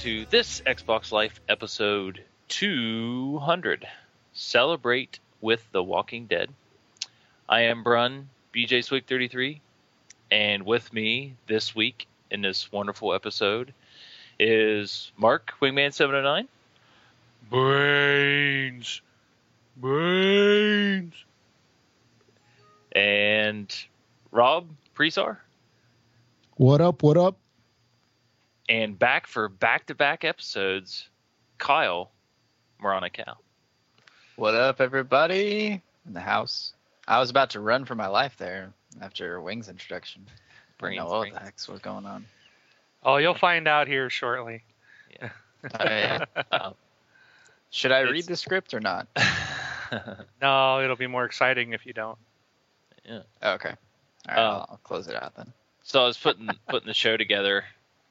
to this Xbox Life episode 200. Celebrate with The Walking Dead. I am Brun, BJ Swig 33, and with me this week in this wonderful episode is Mark, Wingman 709. Brains. Brains. And Rob Presar. What up? What up? And back for back to back episodes, Kyle Moronicow. What up, everybody in the house? I was about to run for my life there after Wing's introduction. I Brains, didn't know what the heck's was going on. Oh, you'll find out here shortly. Yeah. Should I It's- read the script or not? No, it'll be more exciting if you don't. Oh, okay. All right, Uh, I'll, I'll close it out then. so I was putting putting the show together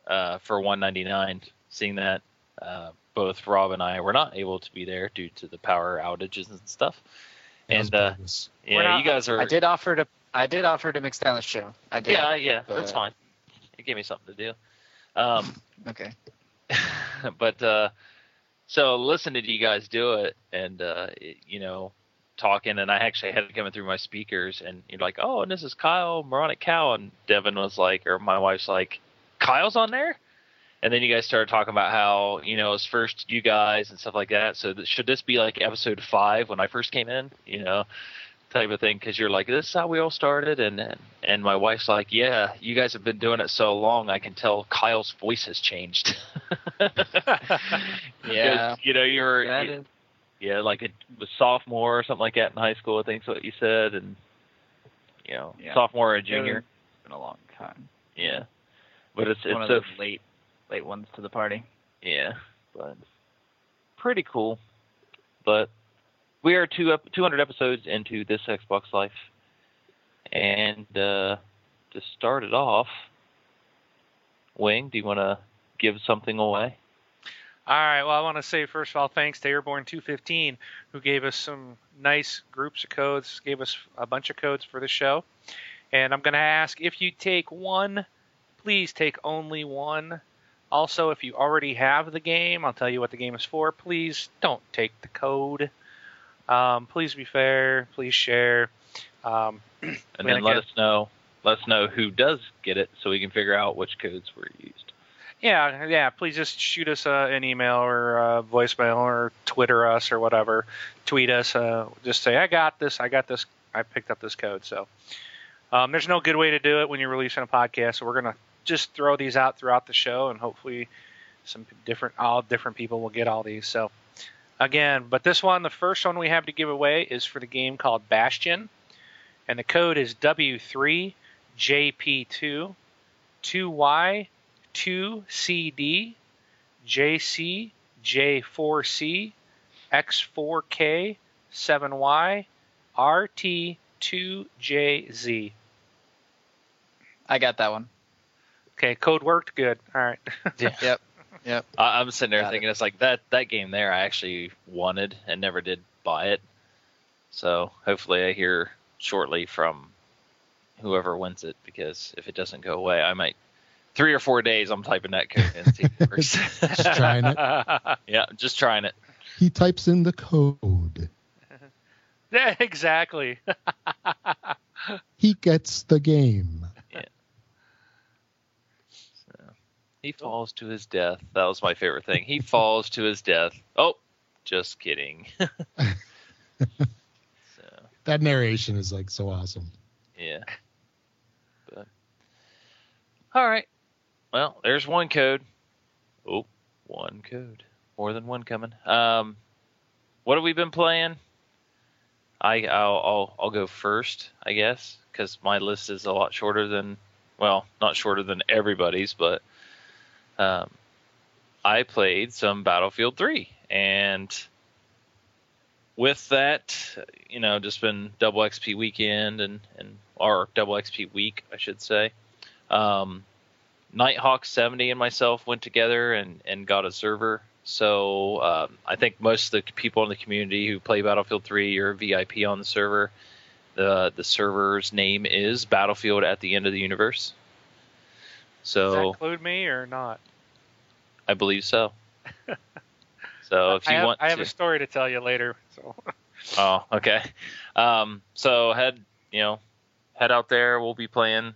uh, for 199. Seeing that uh, both Rob and I were not able to be there due to the power outages and stuff. And uh, yeah, not- you guys are. I did offer to. I did offer to mix down the show. I did. Yeah, yeah, that's fine. It gave me something to do. Um, Okay. but uh, so listening to you guys do it, and uh, it- you know, talking, and I actually had it coming through my speakers, and you're like, "Oh, and this is Kyle Moronic Cow," and Devin was like, or my wife's like, "Kyle's on there." And then you guys started talking about how you know it's first you guys and stuff like that. So th- should this be like episode five when I first came in? You know, type of thing because you're like, this is how we all started, and and- and my wife's like, yeah, you guys have been doing it so long, I can tell Kyle's voice has changed. Yeah. you know, you're you- yeah, like a, a sophomore or something like that in high school. I think's what you said, and you know, Yeah. sophomore or junior. It's been a long time. Yeah, but it's One it's of so those late, late ones to the party. Yeah, but pretty cool. But we are two up 200 episodes into this Xbox Life, and uh, to start it off, Wing, do you want to give something away? All right. Well, I want to say first of all, thanks to Airborne 215 who gave us some nice groups of codes, gave us a bunch of codes for the show. And I'm going to ask if you take one, please take only one. Also, if you already have the game, I'll tell you what the game is for. Please don't take the code. Um, please be fair. Please share. Um, And then let us know. Let us know who does get it, so we can figure out which codes were used. Yeah, yeah. Please just shoot us uh, an email or uh, voicemail or Twitter us or whatever. Tweet us. Uh, just say I got this. I got this. I picked up this code. So um, there's no good way to do it when you're releasing a podcast. So we're gonna just throw these out throughout the show, and hopefully some different all different people will get all these. So again, but this one, the first one we have to give away is for the game called Bastion, and the code is W3JP2 2Y 2CD, JC, J4C, X4K, 7Y, RT2JZ. I got that one. Okay, code worked. Good. All right. Yep. Yep. I, I'm sitting there Got it. thinking it's like that that game there. I actually wanted and never did buy it. So hopefully I hear shortly from whoever wins it because if it doesn't go away, I might three or four days. I'm typing that code in and see if it works. Just trying it. yeah, just trying it. He types in the code. yeah, exactly. He gets the game. He falls to his death. That was my favorite thing. He falls to his death. Oh, just kidding. so That narration is like so awesome. Yeah. But all right. Well, there's one code. Oh, one code. More than one coming. Um, what have we been playing? I I'll I'll, I'll go first, I guess, because my list is a lot shorter than well, not shorter than everybody's, but um, I played some Battlefield 3, and with that, you know, just been double XP weekend and and or double XP week, I should say. Um, Nighthawk 70 and myself went together and and got a server. So um, I think most of the people in the community who play Battlefield 3 are VIP on the server. The the server's name is Battlefield at the End of the Universe. Does that So include me or not? I believe so. so if you I have, want I have to, a story to tell you later. So oh, okay. Um, so head, you know, head out there. We'll be playing.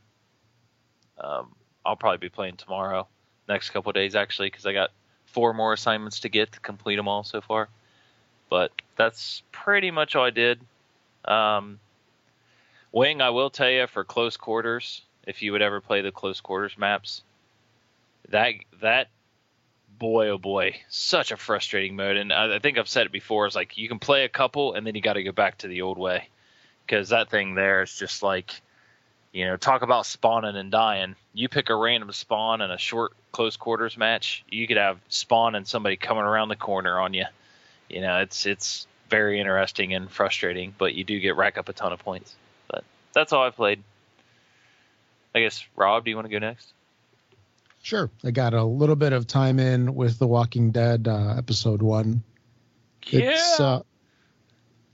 Um, I'll probably be playing tomorrow, next couple days actually, because I got four more assignments to get to complete them all so far. But that's pretty much all I did. Um, Wing, I will tell you for close quarters, if you would ever play the close quarters maps, that that boy oh boy, such a frustrating mode. And I, I think I've said it before. It's like you can play a couple and then you got to go back to the old way because that thing there is just like, you know, talk about spawning and dying. You pick a random spawn in a short close quarters match, you could have spawn and somebody coming around the corner on you. You know, it's it's very interesting and frustrating, but you do get rack up a ton of points. But that's all I've played. I guess Rob, do you want to go next? Sure. I got a little bit of time in with The Walking Dead uh, episode one. It's yeah, uh,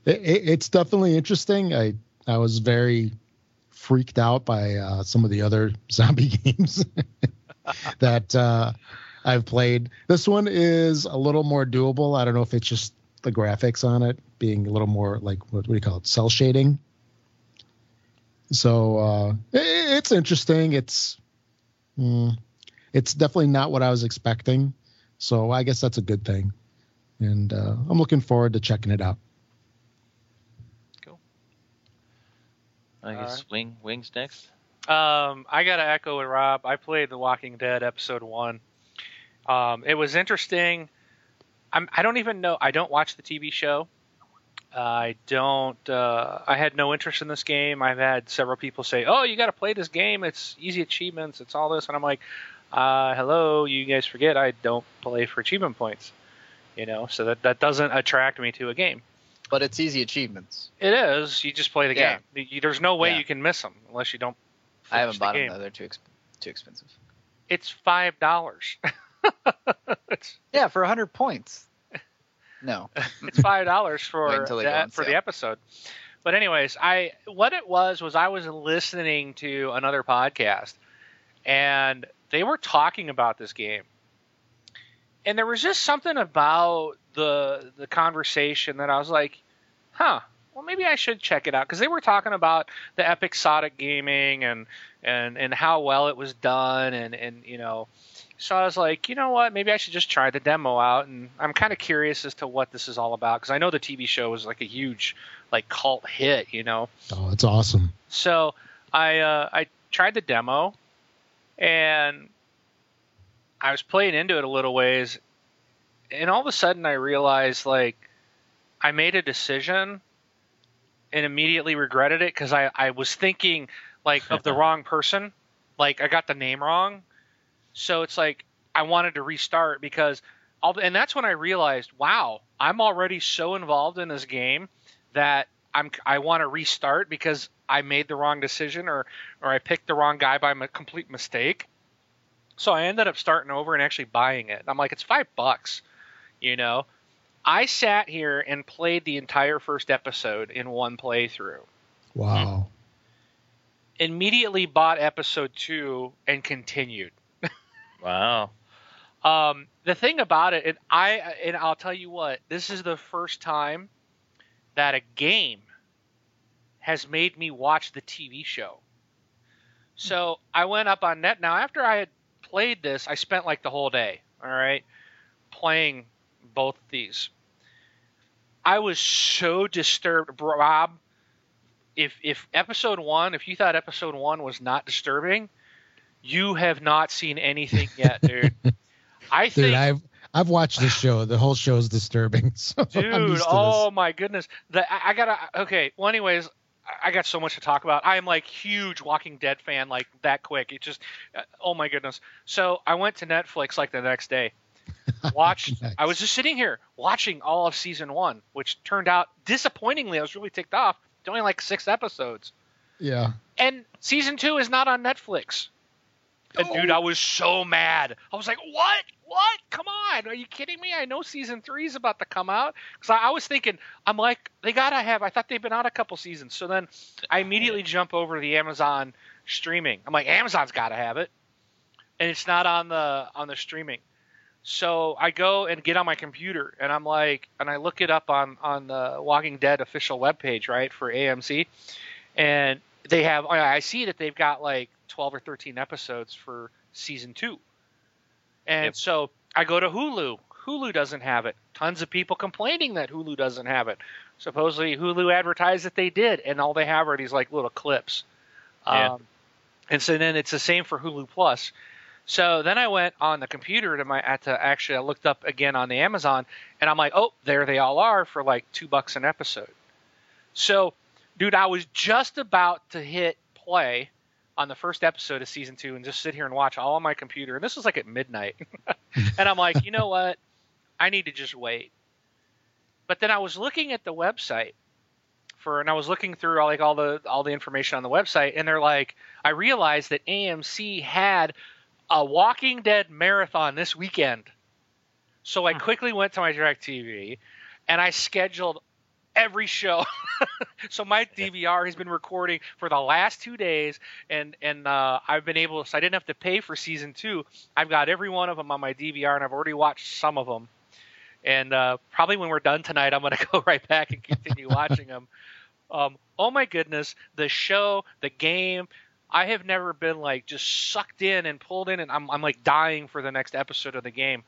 it, it- it's definitely interesting. I I was very freaked out by uh, some of the other zombie games that uh, I've played. This one is a little more doable. I don't know if it's just the graphics on it being a little more like what, what do you call it, cell shading. So uh, it, it's interesting. It's mm, it's definitely not what I was expecting. So I guess that's a good thing, and uh, I'm looking forward to checking it out. Cool. I guess Alright. Wing Wings next. Um, I gotta echo with Rob. I played The Walking Dead episode one. Um, it was interesting. I'm, I don't even know. I don't watch the TV show. I don't. Uh, I had no interest in this game. I've had several people say, "Oh, you got to play this game. It's easy achievements. It's all this," and I'm like, uh, "Hello, you guys forget I don't play for achievement points." You know, so that that doesn't attract me to a game. But it's easy achievements. It is. You just play the Yeah. game. You- There's no way Yeah. you can miss them unless you don't. I haven't the bought them though; they're too exp- too expensive. It's five dollars. Yeah, for hundred points. No, it's five dollars for until they go that, for the episode. But anyways, I what it was was I was listening to another podcast, and they were talking about this game, and there was just something about the the conversation that I was like, huh. Well, maybe I should check it out because they were talking about the episodic gaming and and and how well it was done and and you know so I was like, you know what? Maybe I should just try the demo out, and I'm kind of curious as to what this is all about because I know the TV show was like a huge like cult hit, you know. Oh, it's awesome. So I uh, I tried the demo, and I was playing into it a little ways, and all of a sudden I realized like I made a decision and immediately regretted it because I I was thinking like of the wrong person, like I got the name wrong, so it's like I wanted to restart because all and that's when I realized, wow, I'm already so involved in this game that I'm I want to restart because I made the wrong decision or or I picked the wrong guy by a complete mistake. So I ended up starting over and actually buying it. I'm like, it's five bucks, you know. I sat here and played the entire first episode in one playthrough. Wow. Immediately bought episode two and continued. Wow. Um, the thing about it, and I and I'll tell you what, this is the first time that a game has made me watch the TV show. So I went up on net. Now after I had played this, I spent like the whole day. All right, playing both these. I was so disturbed, Rob. If if episode one, if you thought episode one was not disturbing, you have not seen anything yet, dude. I Dude, think, I've I've watched this show. The whole show is disturbing. So dude, oh my goodness. The I, I gotta okay. Well, anyways, I- got so much to talk about. I am like huge Walking Dead fan, like that quick. It just, uh, oh my goodness. So I went to Netflix like the next day. Watched. Nice. I was just sitting here watching all of season one, which turned out disappointingly. I was really ticked off. It's only like six episodes. Yeah. And season two is not on Netflix. And Oh. dude, I was so mad. I was like, "What? What? Come on! Are you kidding me? I know season three is about to come out." Because I, I was thinking, I'm like, they gotta have. I thought they've been out a couple seasons. So then, I immediately jump over to the Amazon streaming. I'm like, Amazon's gotta have it, and it's not on the on the streaming. So I go and get on my computer and I'm like, and I look it up on on the Walking Dead official webpage, right, for AMC, and they have. I see that they've got like 12 or 13 episodes for season two, and Yep. so I go to Hulu. Hulu doesn't have it. Tons of people complaining that Hulu doesn't have it. Supposedly Hulu advertised that they did, and all they have are these like little clips. Yeah. Um, and so then it's the same for Hulu Plus. So then I went on the computer to my at to actually I looked up again on the Amazon and I'm like, oh, there they all are for like two bucks an episode. So, dude, I was just about to hit play on the first episode of season two and just sit here and watch all on my computer. And this was like at midnight. and I'm like, you know what? I need to just wait. But then I was looking at the website for, and I was looking through all, like all the all the information on the website, and they're like, I realized that AMC had a Walking Dead marathon this weekend. So I quickly went to my DirecTV and I scheduled every show. so my DVR has been recording for the last two days, and and uh, I've been able. So I didn't have to pay for season two. I've got every one of them on my DVR, and I've already watched some of them. And uh, probably when we're done tonight, I'm going to go right back and continue watching them. Um, oh my goodness, the show, the game. I have never been like just sucked in and pulled in, and I'm, I'm like dying for the next episode of the game.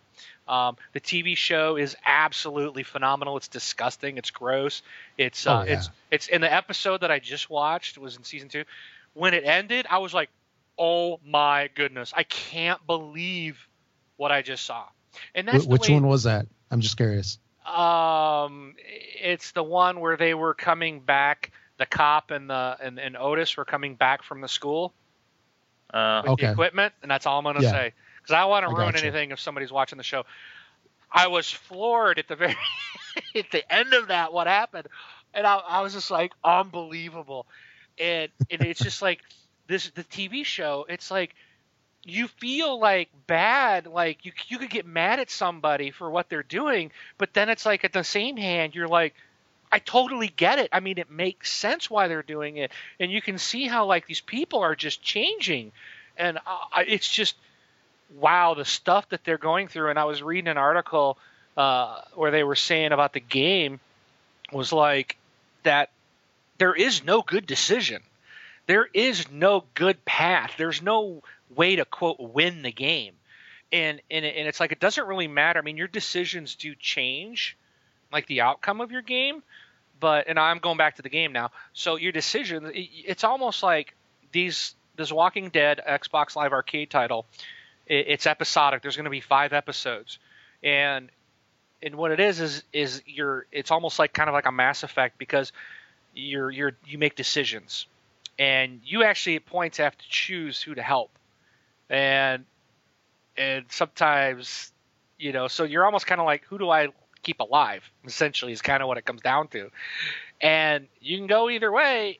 Um, the TV show is absolutely phenomenal. It's disgusting. It's gross. It's uh, Oh, yeah. it's it's in the episode that I just watched was in season two. When it ended, I was like, "Oh my goodness! I can't believe what I just saw." And that's Wh- which way, one was that? I'm just curious. um, it's the one where they were coming back. The cop and the and, and Otis were coming back from the school Uh, with the equipment, and that's all I'm going to Yeah. say because I don't want to ruin gotcha. anything if somebody's watching the show. I was floored at the very at the end of that what happened, and I, I was just like unbelievable, and and it's just like this the TV show. It's like you feel like bad, like you you could get mad at somebody for what they're doing, but then it's like at the same hand you're like. I totally get it. I mean, it makes sense why they're doing it, and you can see how like these people are just changing, and it's just wow the stuff that they're going through. And I was reading an article uh, where they were saying about the game was like that there is no good decision, there is no good path, there's no way to quote win the game, and and and it's like it doesn't really matter. I mean, your decisions do change, like the outcome of your game but and I'm going back to the game now. So your decisions, it- it's almost like these this Walking Dead Xbox Live Arcade title. It, it's episodic. There's going to be five episodes, and and what it is is is you're it's almost like kind of like a Mass Effect because you're you're you make decisions, and you actually at points have to choose who to help, and and sometimes you know so you're almost kind of like who do I keep alive essentially is kind of what it comes down to. And you can go either way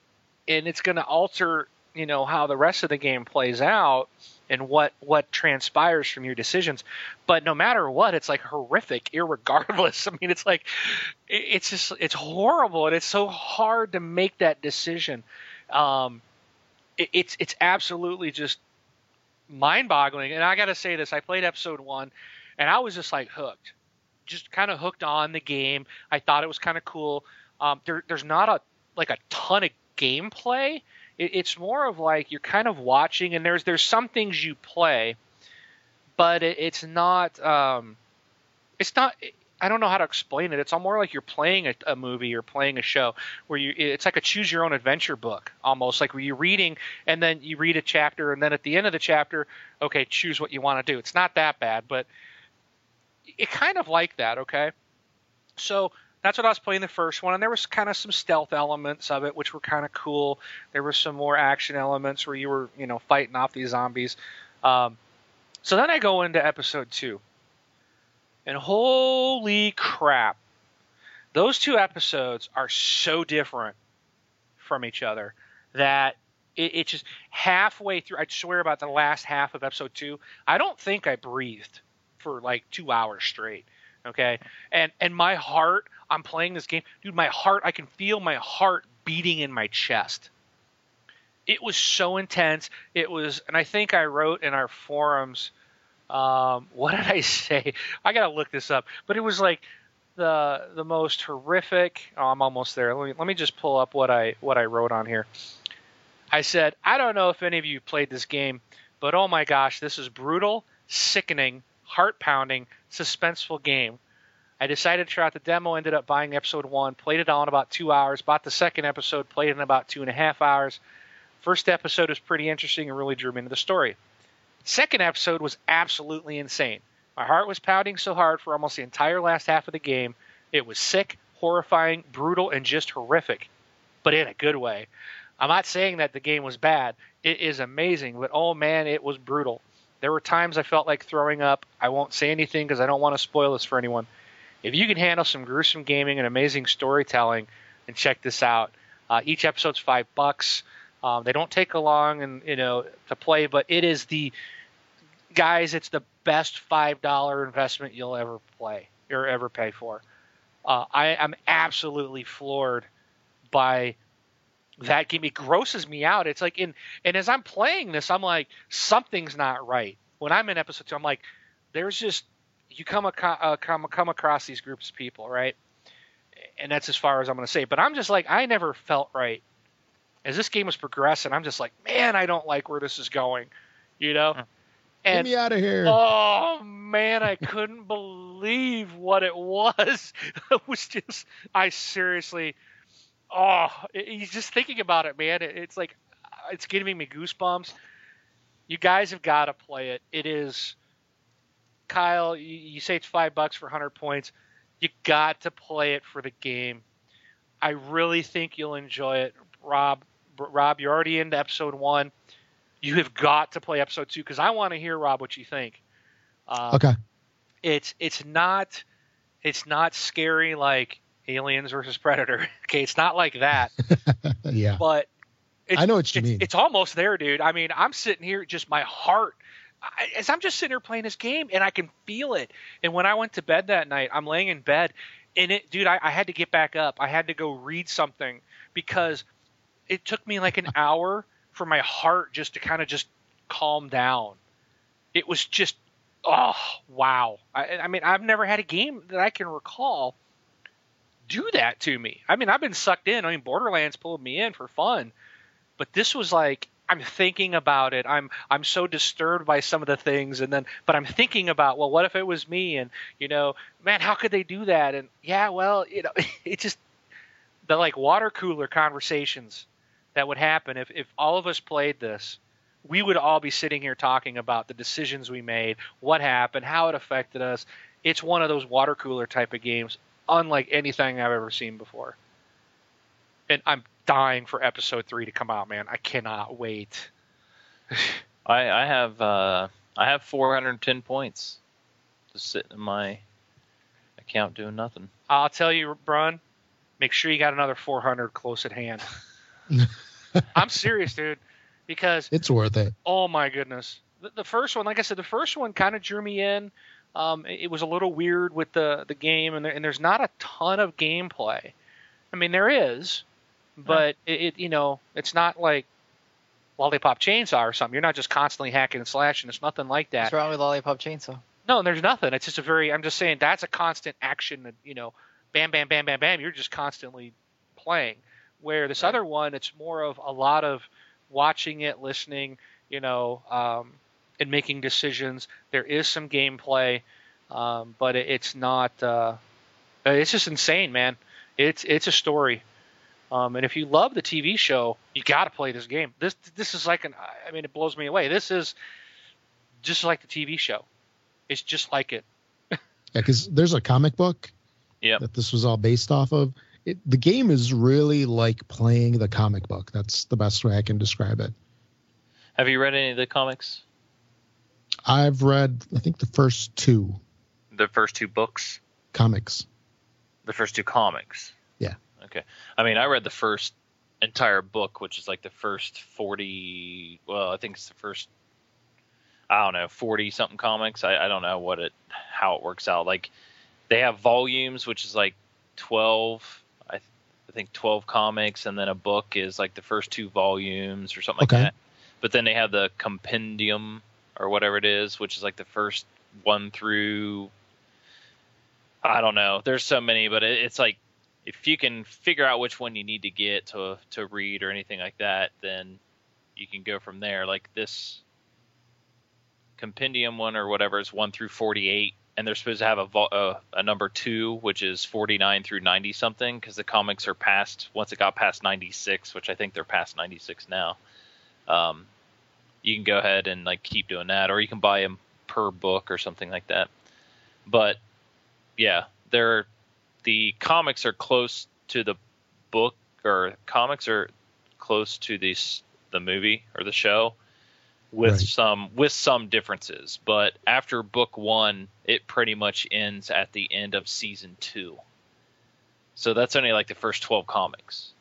and it's going to alter you know how the rest of the game plays out and what what transpires from your decisions. But no matter what it's like horrific irregardless. I mean it's like it's just it's horrible and it's so hard to make that decision. Um it, it's it's absolutely just mind-boggling. And i got to say this i played episode 1 and i was just like hooked just kind of hooked on the game. I thought it was kind of cool. Um, there, there's not a like a ton of gameplay. It, it's more of like you're kind of watching, and there's there's some things you play, but it, it's not. Um, it's not. I don't know how to explain it. It's all more like you're playing a, a movie or playing a show where you. It's like a choose your own adventure book almost, like where you're reading and then you read a chapter, and then at the end of the chapter, okay, choose what you want to do. It's not that bad, but it kind of like that, okay? So that's what I was playing the first one, and there was kind of some stealth elements of it, which were kind of cool. There were some more action elements where you were, you know, fighting off these zombies. Um, so then I go into episode two, and holy crap, those two episodes are so different from each other that it, it just halfway through. I swear about the last half of episode two, I don't think I breathed for like two hours straight. Okay, and and my heart, I'm playing this game, dude. My heart, I can feel my heart beating in my chest. It was so intense. It was, and I think I wrote in our forums Um, what did I say? I gotta look this up. But it was like the the most horrific. Oh, I'm almost there. Let me let me just pull up what I what I wrote on here. I said, I don't know if any of you played this game, but oh my gosh, this is brutal, sickening, heart pounding, suspenseful game. I decided to try out the demo, ended up buying episode one, played it all in about two hours, bought the second episode, played it in about two and a half hours. First episode was pretty interesting and really drew me into the story. Second episode was absolutely insane. My heart was pounding so hard for almost the entire last half of the game. It was sick, horrifying, brutal, and just horrific, but in a good way. I'm not saying that the game was bad. It is amazing, but oh man, it was brutal. There were times I felt like throwing up. I won't say anything because I don't want to spoil this for anyone. If you can handle some gruesome gaming and amazing storytelling, and check this out. Uh, each episode's five bucks. Um, they don't take a long and you know to play, but it is the guys. It's the best five dollar investment you'll ever play or ever pay for. Uh, I am absolutely floored by that game. It grosses me out. It's like in and as I'm playing this, I'm like something's not right. When I'm in episode two, I'm like, there's just you come aco- uh, come come across these groups of people, right? And that's as far as I'm going to say. But I'm just like, I never felt right as this game was progressing. I'm just like, man, I don't like where this is going, you know. Get And me out of here. oh man, I couldn't believe what it was. It was just, I seriously, oh, he's just thinking about it, man. It's like, it's giving me goosebumps. You guys have got to play it. It is, Kyle. You, you say it's five bucks for 100 points. You got to play it for the game. I really think you'll enjoy it, Rob. Rob, you're already into episode one. You have got to play episode two because I want to hear Rob what you think. Um, okay. it's it's not it's not scary like Aliens versus Predator. Okay, it's not like that, yeah. but it's, I know what you it's, mean. It's almost there, dude. I mean, I'm sitting here, just my heart, I, as I'm just sitting here playing this game, and I can feel it. And when I went to bed that night, I'm laying in bed, and it, dude, I, I had to get back up. I had to go read something because it took me like an hour for my heart just to kind of just calm down. It was just, oh wow. I, I mean, I've never had a game that I can recall do that to me. I mean, I've been sucked in. I mean, Borderlands pulled me in for fun, but this was like I'm thinking about it. I'm I'm so disturbed by some of the things, and then but I'm thinking about well, what if it was me? And you know, man, how could they do that? And yeah, well, you know, it just the like water cooler conversations that would happen if if all of us played this. We would all be sitting here talking about the decisions we made, what happened, how it affected us. It's one of those water cooler type of games unlike anything I've ever seen before. And I'm dying for episode three to come out, man. I cannot wait. I, I have uh, I have 410 points, just sitting in my account doing nothing. I'll tell you, Brun, make sure you got another 400 close at hand. I'm serious, dude, because It's worth it. oh my goodness, the, the first one, like I said, the first one kind of drew me in. Um, it, was a little weird with the the game, and, there, and there's not a ton of gameplay. I mean, there is, but it, it you know it's not like Lollipop Chainsaw or something. You're not just constantly hacking and slashing. It's nothing like that. What's wrong with Lollipop Chainsaw? No, there's nothing. It's just a very. I'm just saying that's a constant action. that, You know, bam, bam, bam, bam, bam. You're just constantly playing. Where this Right. other one, it's more of a lot of watching it, listening. You know, um, and making decisions. There is some gameplay, um, but it's not. Uh, it's just insane, man. It's it's a story. Um, and if you love the TV show, you got to play this game. This this is like an. I mean, it blows me away. This is just like the TV show. It's just like it. Yeah, because there's a comic book Yep. that this was all based off of. It, the game is really like playing the comic book. That's the best way I can describe it. Have you read any of the comics? I've read, I think, the first two The first two books, comics. the first two comics. Yeah. Okay. I mean, I read the first entire book, which is like the first 40. Well, I think it's the first. I don't know, 40 something comics. I, I don't know what it, how it works out. Like, they have volumes, which is like 12. I, th- I think 12 comics, and then a book is like the first two volumes or something Okay. like that. But then they have the compendium or whatever it is, which is like the first one through. I don't know. There's so many, but it, it's like if you can figure out which one you need to get to to read or anything like that, then you can go from there. Like this compendium one or whatever is one through 48 and they're supposed to have a, a, a number two which is 49 through 90 something because the comics are past once it got past 96 which i think they're past 96 now um, you can go ahead and like keep doing that or you can buy them per book or something like that but yeah they're the comics are close to the book or comics are close to the the movie or the show with Right. some with some differences. But after book one, it pretty much ends at the end of season two. So that's only like the first twelve comics.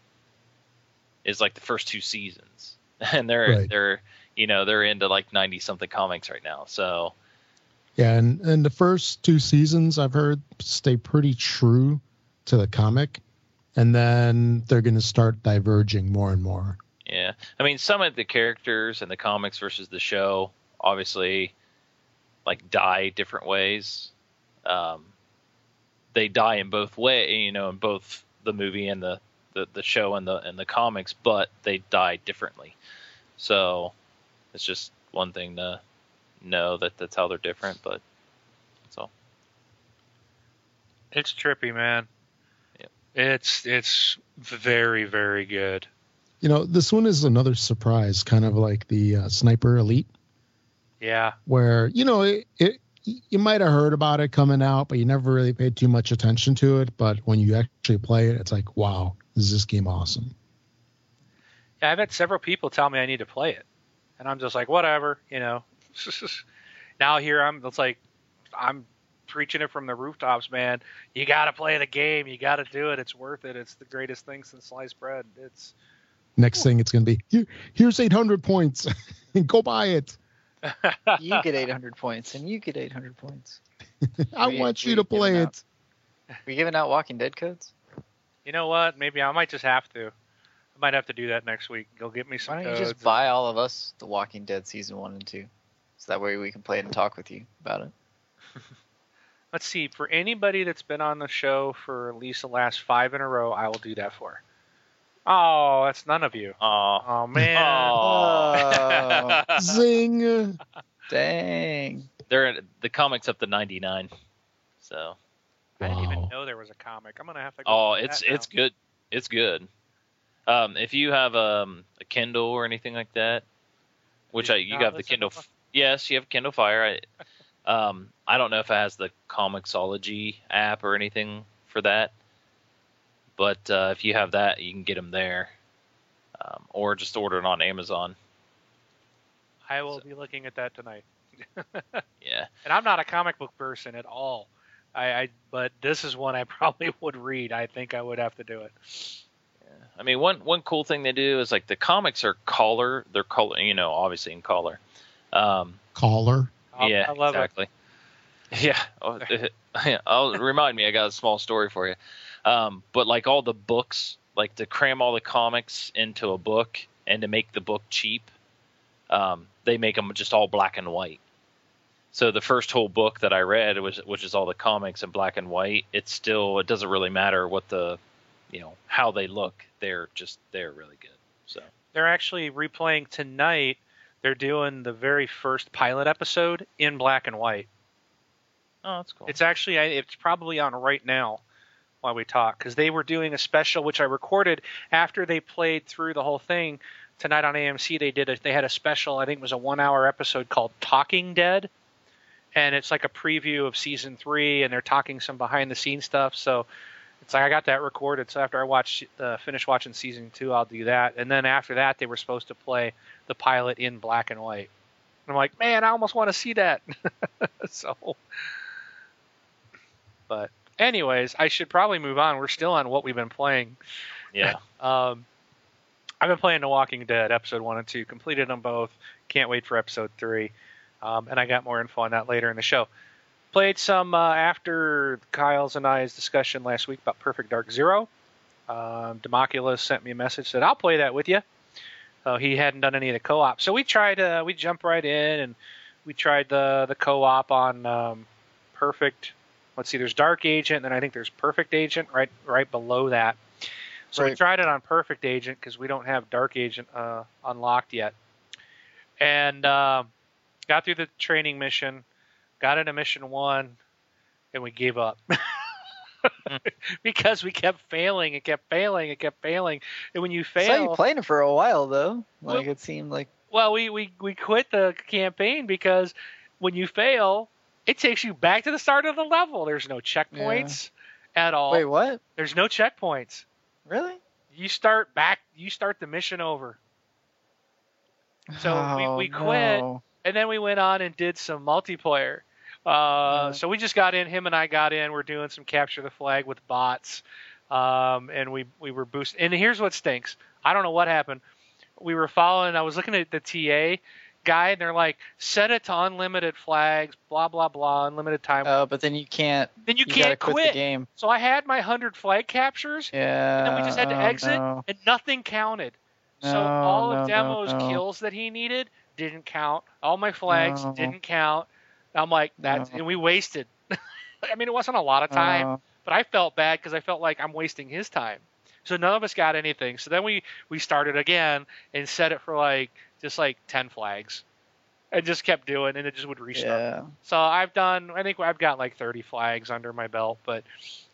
Is like the first two seasons, and they're Right. they're you know they're into like ninety something comics right now. So Yeah, and and the first two seasons I've heard stay pretty true to the comic, and then they're going to start diverging more and more. Yeah, I mean, some of the characters in the comics versus the show obviously like die different ways. Um, they die in both way, you know, in both the movie and the, the, the show and the and the comics, but they die differently. So it's just one thing to know that that's how they're different, but that's all. It's trippy, man. Yep. It's it's very very good. You know, this one is another surprise, kind of like the uh, Sniper Elite, Yeah. where you know it, it you might have heard about it coming out, but you never really paid too much attention to it. But when you actually play it, it's like, wow, is this game awesome? Yeah, I've had several people tell me I need to play it, and I'm just like, whatever, you know. now here I'm, it's like, I'm preaching it from the rooftops, man. You got to play the game. You got to do it. It's worth it. It's the greatest thing since sliced bread. It's Next thing it's going to be here. Here's 800 points. Go buy it. You get 800 points, and you get 800 points. I We- want you to giving play out- it. We giving out Walking Dead codes? you know what? Maybe I might just have to. I might have to do that next week. Go get me some Why don't you codes. just buy all of us The Walking Dead season one and two, so that way we can play it and talk with you about it. Let's see. For anybody that's been on the show for at least the last five in a row, I will do that for. Oh, that's none of you. Oh, Oh man. Oh, Zing. dang! They're the comics up to 99. So, I didn't even know there was a comic. I'm gonna have to. Go oh, do it's that now. it's good. It's good. Um, if you have um, a Kindle or anything like that, which Did I you you have the Kindle. F- yes, you have Kindle Fire. I, um, I don't know if it has the Comixology app or anything for that, but uh, if you have that, you can get them there, um, or just order it on Amazon. I will be looking at that tonight. Yeah, And I'm not a comic book person at all. I, I but this is one I probably would read. I think I would have to do it. I mean, one one cool thing they do is like the comics are color. They're color, you know, obviously in color. Um, Caller. I'll- yeah, I love exactly. Yeah, oh, I'll remind me. I got a small story for you. Um, but like all the books, like to cram all the comics into a book and to make the book cheap, um, they make them just all black and white. So the first whole book that I read, was, which is all the comics in black and white, it's still it doesn't really matter what the, you know, how they look. They're just they're really good. So They're actually replaying tonight. They're doing the very first pilot episode in black and white. oh, that's cool. It's actually it's probably on right now while we talk because they were doing a special which I recorded after they played through the whole thing tonight on AMC. They did a, they had a special I think it was a one hour episode called Talking Dead, and it's like a preview of season three and they're talking some behind the scenes stuff. So it's like I got that recorded. So after I watch uh, finish watching season two, I'll do that. And then after that, they were supposed to play the pilot in black and white. I'm like, man, I almost want to see that. so, but anyways, I should probably move on. We're still on what we've been playing. yeah. Um, I've been playing The Walking Dead episode one and two, completed them both. Can't wait for episode three. Um, and I got more info on that later in the show. Played some uh, after Kyle's and I's discussion last week about Perfect Dark Zero. Um, Democulus sent me a message said I'll play that with you. Uh, he hadn't done any of the co-op, so we tried. Uh, we jumped right in and we tried the the co-op on um, Perfect. Let's see, there's Dark Agent, and then I think there's Perfect Agent right right below that. So we tried it on Perfect Agent because we don't have Dark Agent uh, unlocked yet, and uh, got through the training mission, got into mission one, and we gave up. because we kept failing and kept failing and kept failing, and when you fail, saw you playing it for a while though. Like Well- it seemed like well, we, we, we quit the campaign because when you fail, it takes you back to the start of the level. There's no checkpoints at all. wait, what? There's no checkpoints. Really? You start back. You start the mission over, So we- Oh, we quit. no. and then we went on and did some multiplayer. Uh, So we just got in. Him and I got in. We're doing some capture the flag with bots, um, and we we were boosting. And here's what stinks. I don't know what happened. We were following. I was looking at the TA guy, and they're like, set it to unlimited flags, blah blah blah, unlimited time. Oh, but then you can't. then you, You, can't quit, quit. the game. So I had my hundred flag captures, Yeah. and then we just had to exit, no. and nothing counted. So all no, of no, Demo's no. kills that he needed didn't count. All my flags No. didn't count. I'm like that's No. and we wasted. I mean, it wasn't a lot of time, Oh, but I felt bad because I felt like I'm wasting his time. So none of us got anything. So then we we started again and set it for like just like ten flags, and just kept doing, and it just would restart. yeah. So I've done. I think I've got like 30 flags under my belt, but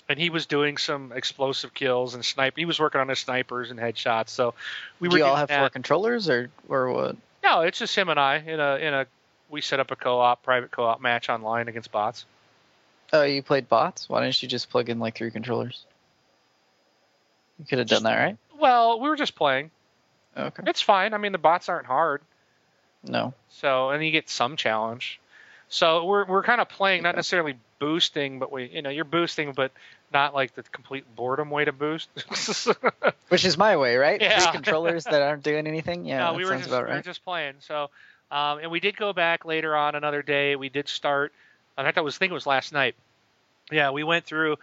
and he was doing some explosive kills and snipe. He was working on his snipers and headshots. So we Do were you all have that. four controllers or or what? No, it's just him and I in a in a. We set up a co-op, private co-op match online against bots. Oh, you played bots. Why didn't you just plug in like three controllers? You could have done that, right? Well, we were just playing. Okay. It's fine. I mean, the bots aren't hard. No. So and you get some challenge. So we're we're kind of playing, not necessarily boosting, but we you know you're boosting, but not like the complete boredom way to boost. Which is my way, right? Yeah. Three controllers that aren't doing anything. Yeah, no, that we were just about we were right. just playing. So, um, and we did go back later on another day. We did start. In fact, I was thinking it was last night. Yeah, we went through.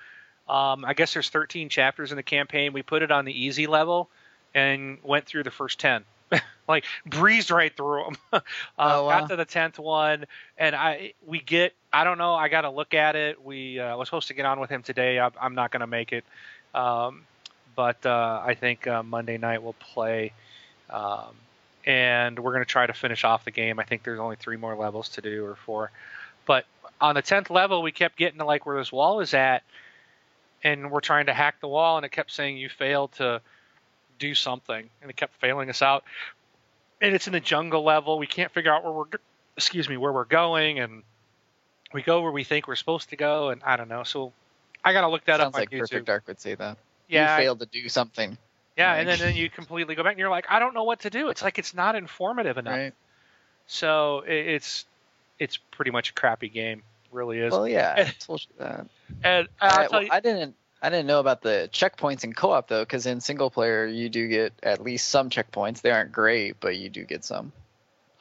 Um, I guess there's 13 chapters in the campaign. We put it on the easy level and went through the first 10. like breezed right through them. uh, Oh, wow. Got to the 10th one, and I we get. I don't know. I got to look at it. We uh, was supposed to get on with him today. I, I'm not going to make it. Um, but uh, I think uh, Monday night we'll play, um, and we're going to try to finish off the game. I think there's only three more levels to do or four, but on the tenth level we kept getting to like where this wall is at, and we're trying to hack the wall, and it kept saying you failed to do something, and it kept failing us out. And it's in the jungle level. We can't figure out where we're, excuse me, where we're going, and we go where we think we're supposed to go, and I don't know. So I got to look that Sounds up on like YouTube. Perfect Dark would say that. yeah, You failed to do something. Yeah, and then, then you completely go back and you're like, I don't know what to do. It's like it's not informative enough. Right. So it, it's it's pretty much a crappy game, really is. Well, yeah, I told you that. and I'll I, tell you, I didn't. I didn't know about the checkpoints in co-op though, because in single player you do get at least some checkpoints. They aren't great, but you do get some.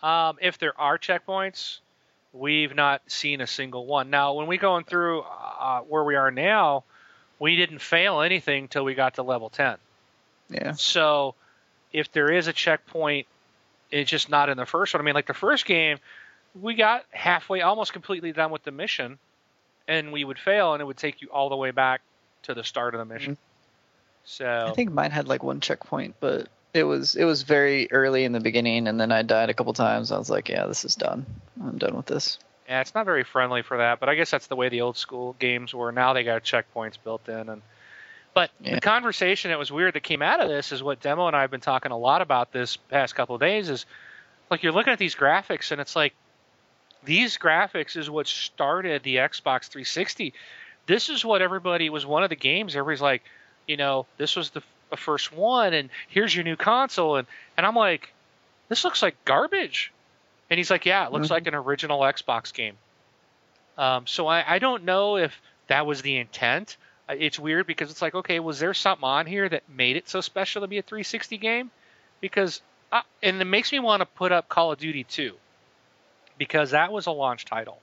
um, if there are checkpoints, we've not seen a single one. Now, when we going through uh, where we are now, we didn't fail anything till we got to level ten. Yeah. So if there is a checkpoint, it's just not in the first one. I mean, like the first game, we got halfway, almost completely done with the mission, and we would fail, and it would take you all the way back to the start of the mission. Mm-hmm. So I think mine had like one checkpoint, but it was it was very early in the beginning, and then I died a couple times. I was like, yeah, this is done. I'm done with this. yeah, it's not very friendly for that, but I guess that's the way the old school games were. Now they got checkpoints built in, and but Yeah. the conversation that was weird that came out of this is what Demo and I have been talking a lot about this past couple of days. Is like you're looking at these graphics, and it's like these graphics is what started the Xbox 360. This is what everybody was one of the games. Everybody's like, you know, this was the, first one, and here's your new console, and and I'm like, this looks like garbage. And he's like, yeah, it looks Mhm. like an original Xbox game. Um, so I, I don't know if that was the intent. It's weird because it's like, okay, was there something on here that made it so special to be a 360 game? Because, uh, and it makes me want to put up Call of Duty 2 because that was a launch title.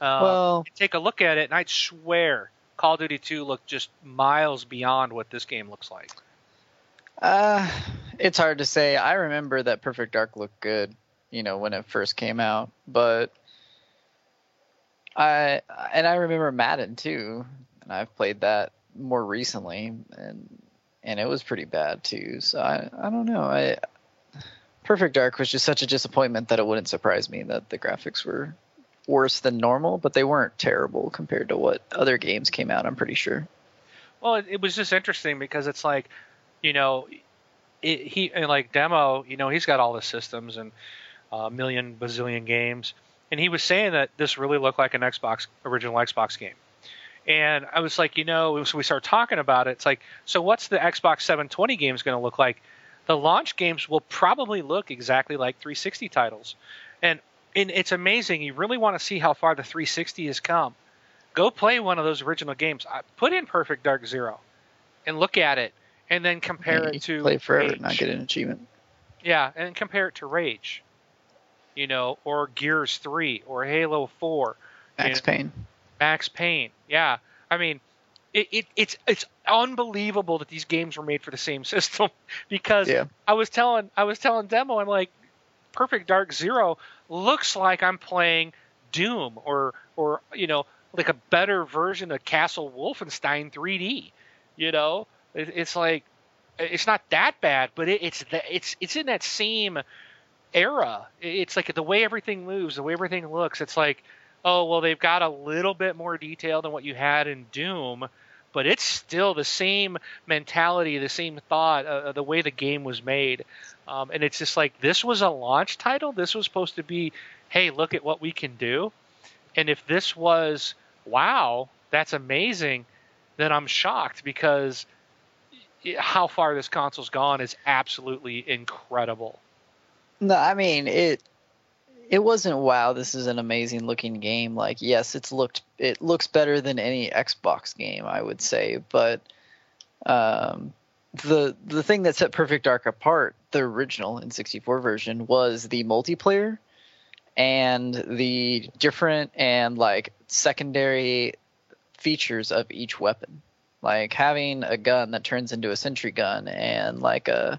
Uh, well, take a look at it, and I'd swear Call of Duty 2 looked just miles beyond what this game looks like. uh, it's hard to say. I remember that Perfect Dark looked good, you know, when it first came out, but I and I remember Madden too, and I've played that more recently, and and it was pretty bad too. So I I don't know. I Perfect Dark was just such a disappointment that it wouldn't surprise me that the graphics were worse than normal, but they weren't terrible compared to what other games came out. I'm pretty sure. Well, it, it was just interesting because it's like, you know, it, he and like demo, you know, he's got all the systems and a million bazillion games, and he was saying that this really looked like an Xbox original Xbox game. And I was like, you know, so we started talking about it. It's like, so what's the Xbox 720 games going to look like? The launch games will probably look exactly like 360 titles, and and it's amazing. You really want to see how far the 360 has come. Go play one of those original games. Put in Perfect Dark Zero, and look at it, and then compare it to play forever, Rage. and not get an achievement. Yeah, and compare it to Rage, you know, or Gears 3 or Halo 4, Max Yeah. Payne. Max Payne. Yeah, I mean, it, it it's it's unbelievable that these games were made for the same system because Yeah. I was telling I was telling demo I'm like, Perfect Dark Zero looks like I'm playing Doom or or you know like a better version of Castle Wolfenstein 3D. You know, it, it's like it's not that bad, but it, it's the, it's it's in that same era. It's like the way everything moves, the way everything looks. It's like, oh well, they've got a little bit more detail than what you had in Doom, but it's still the same mentality, the same thought, uh, the way the game was made. Um, and it's just like this was a launch title. This was supposed to be, hey, look at what we can do. And if this was, wow, that's amazing, then I'm shocked because how far this console's gone is absolutely incredible. No, I mean it. It wasn't wow. This is an amazing looking game. Like yes, it's looked. It looks better than any Xbox game, I would say. But um, the the thing that set Perfect Dark apart, the original N64 version, was the multiplayer and the different and like secondary features of each weapon. Like having a gun that turns into a sentry gun and like a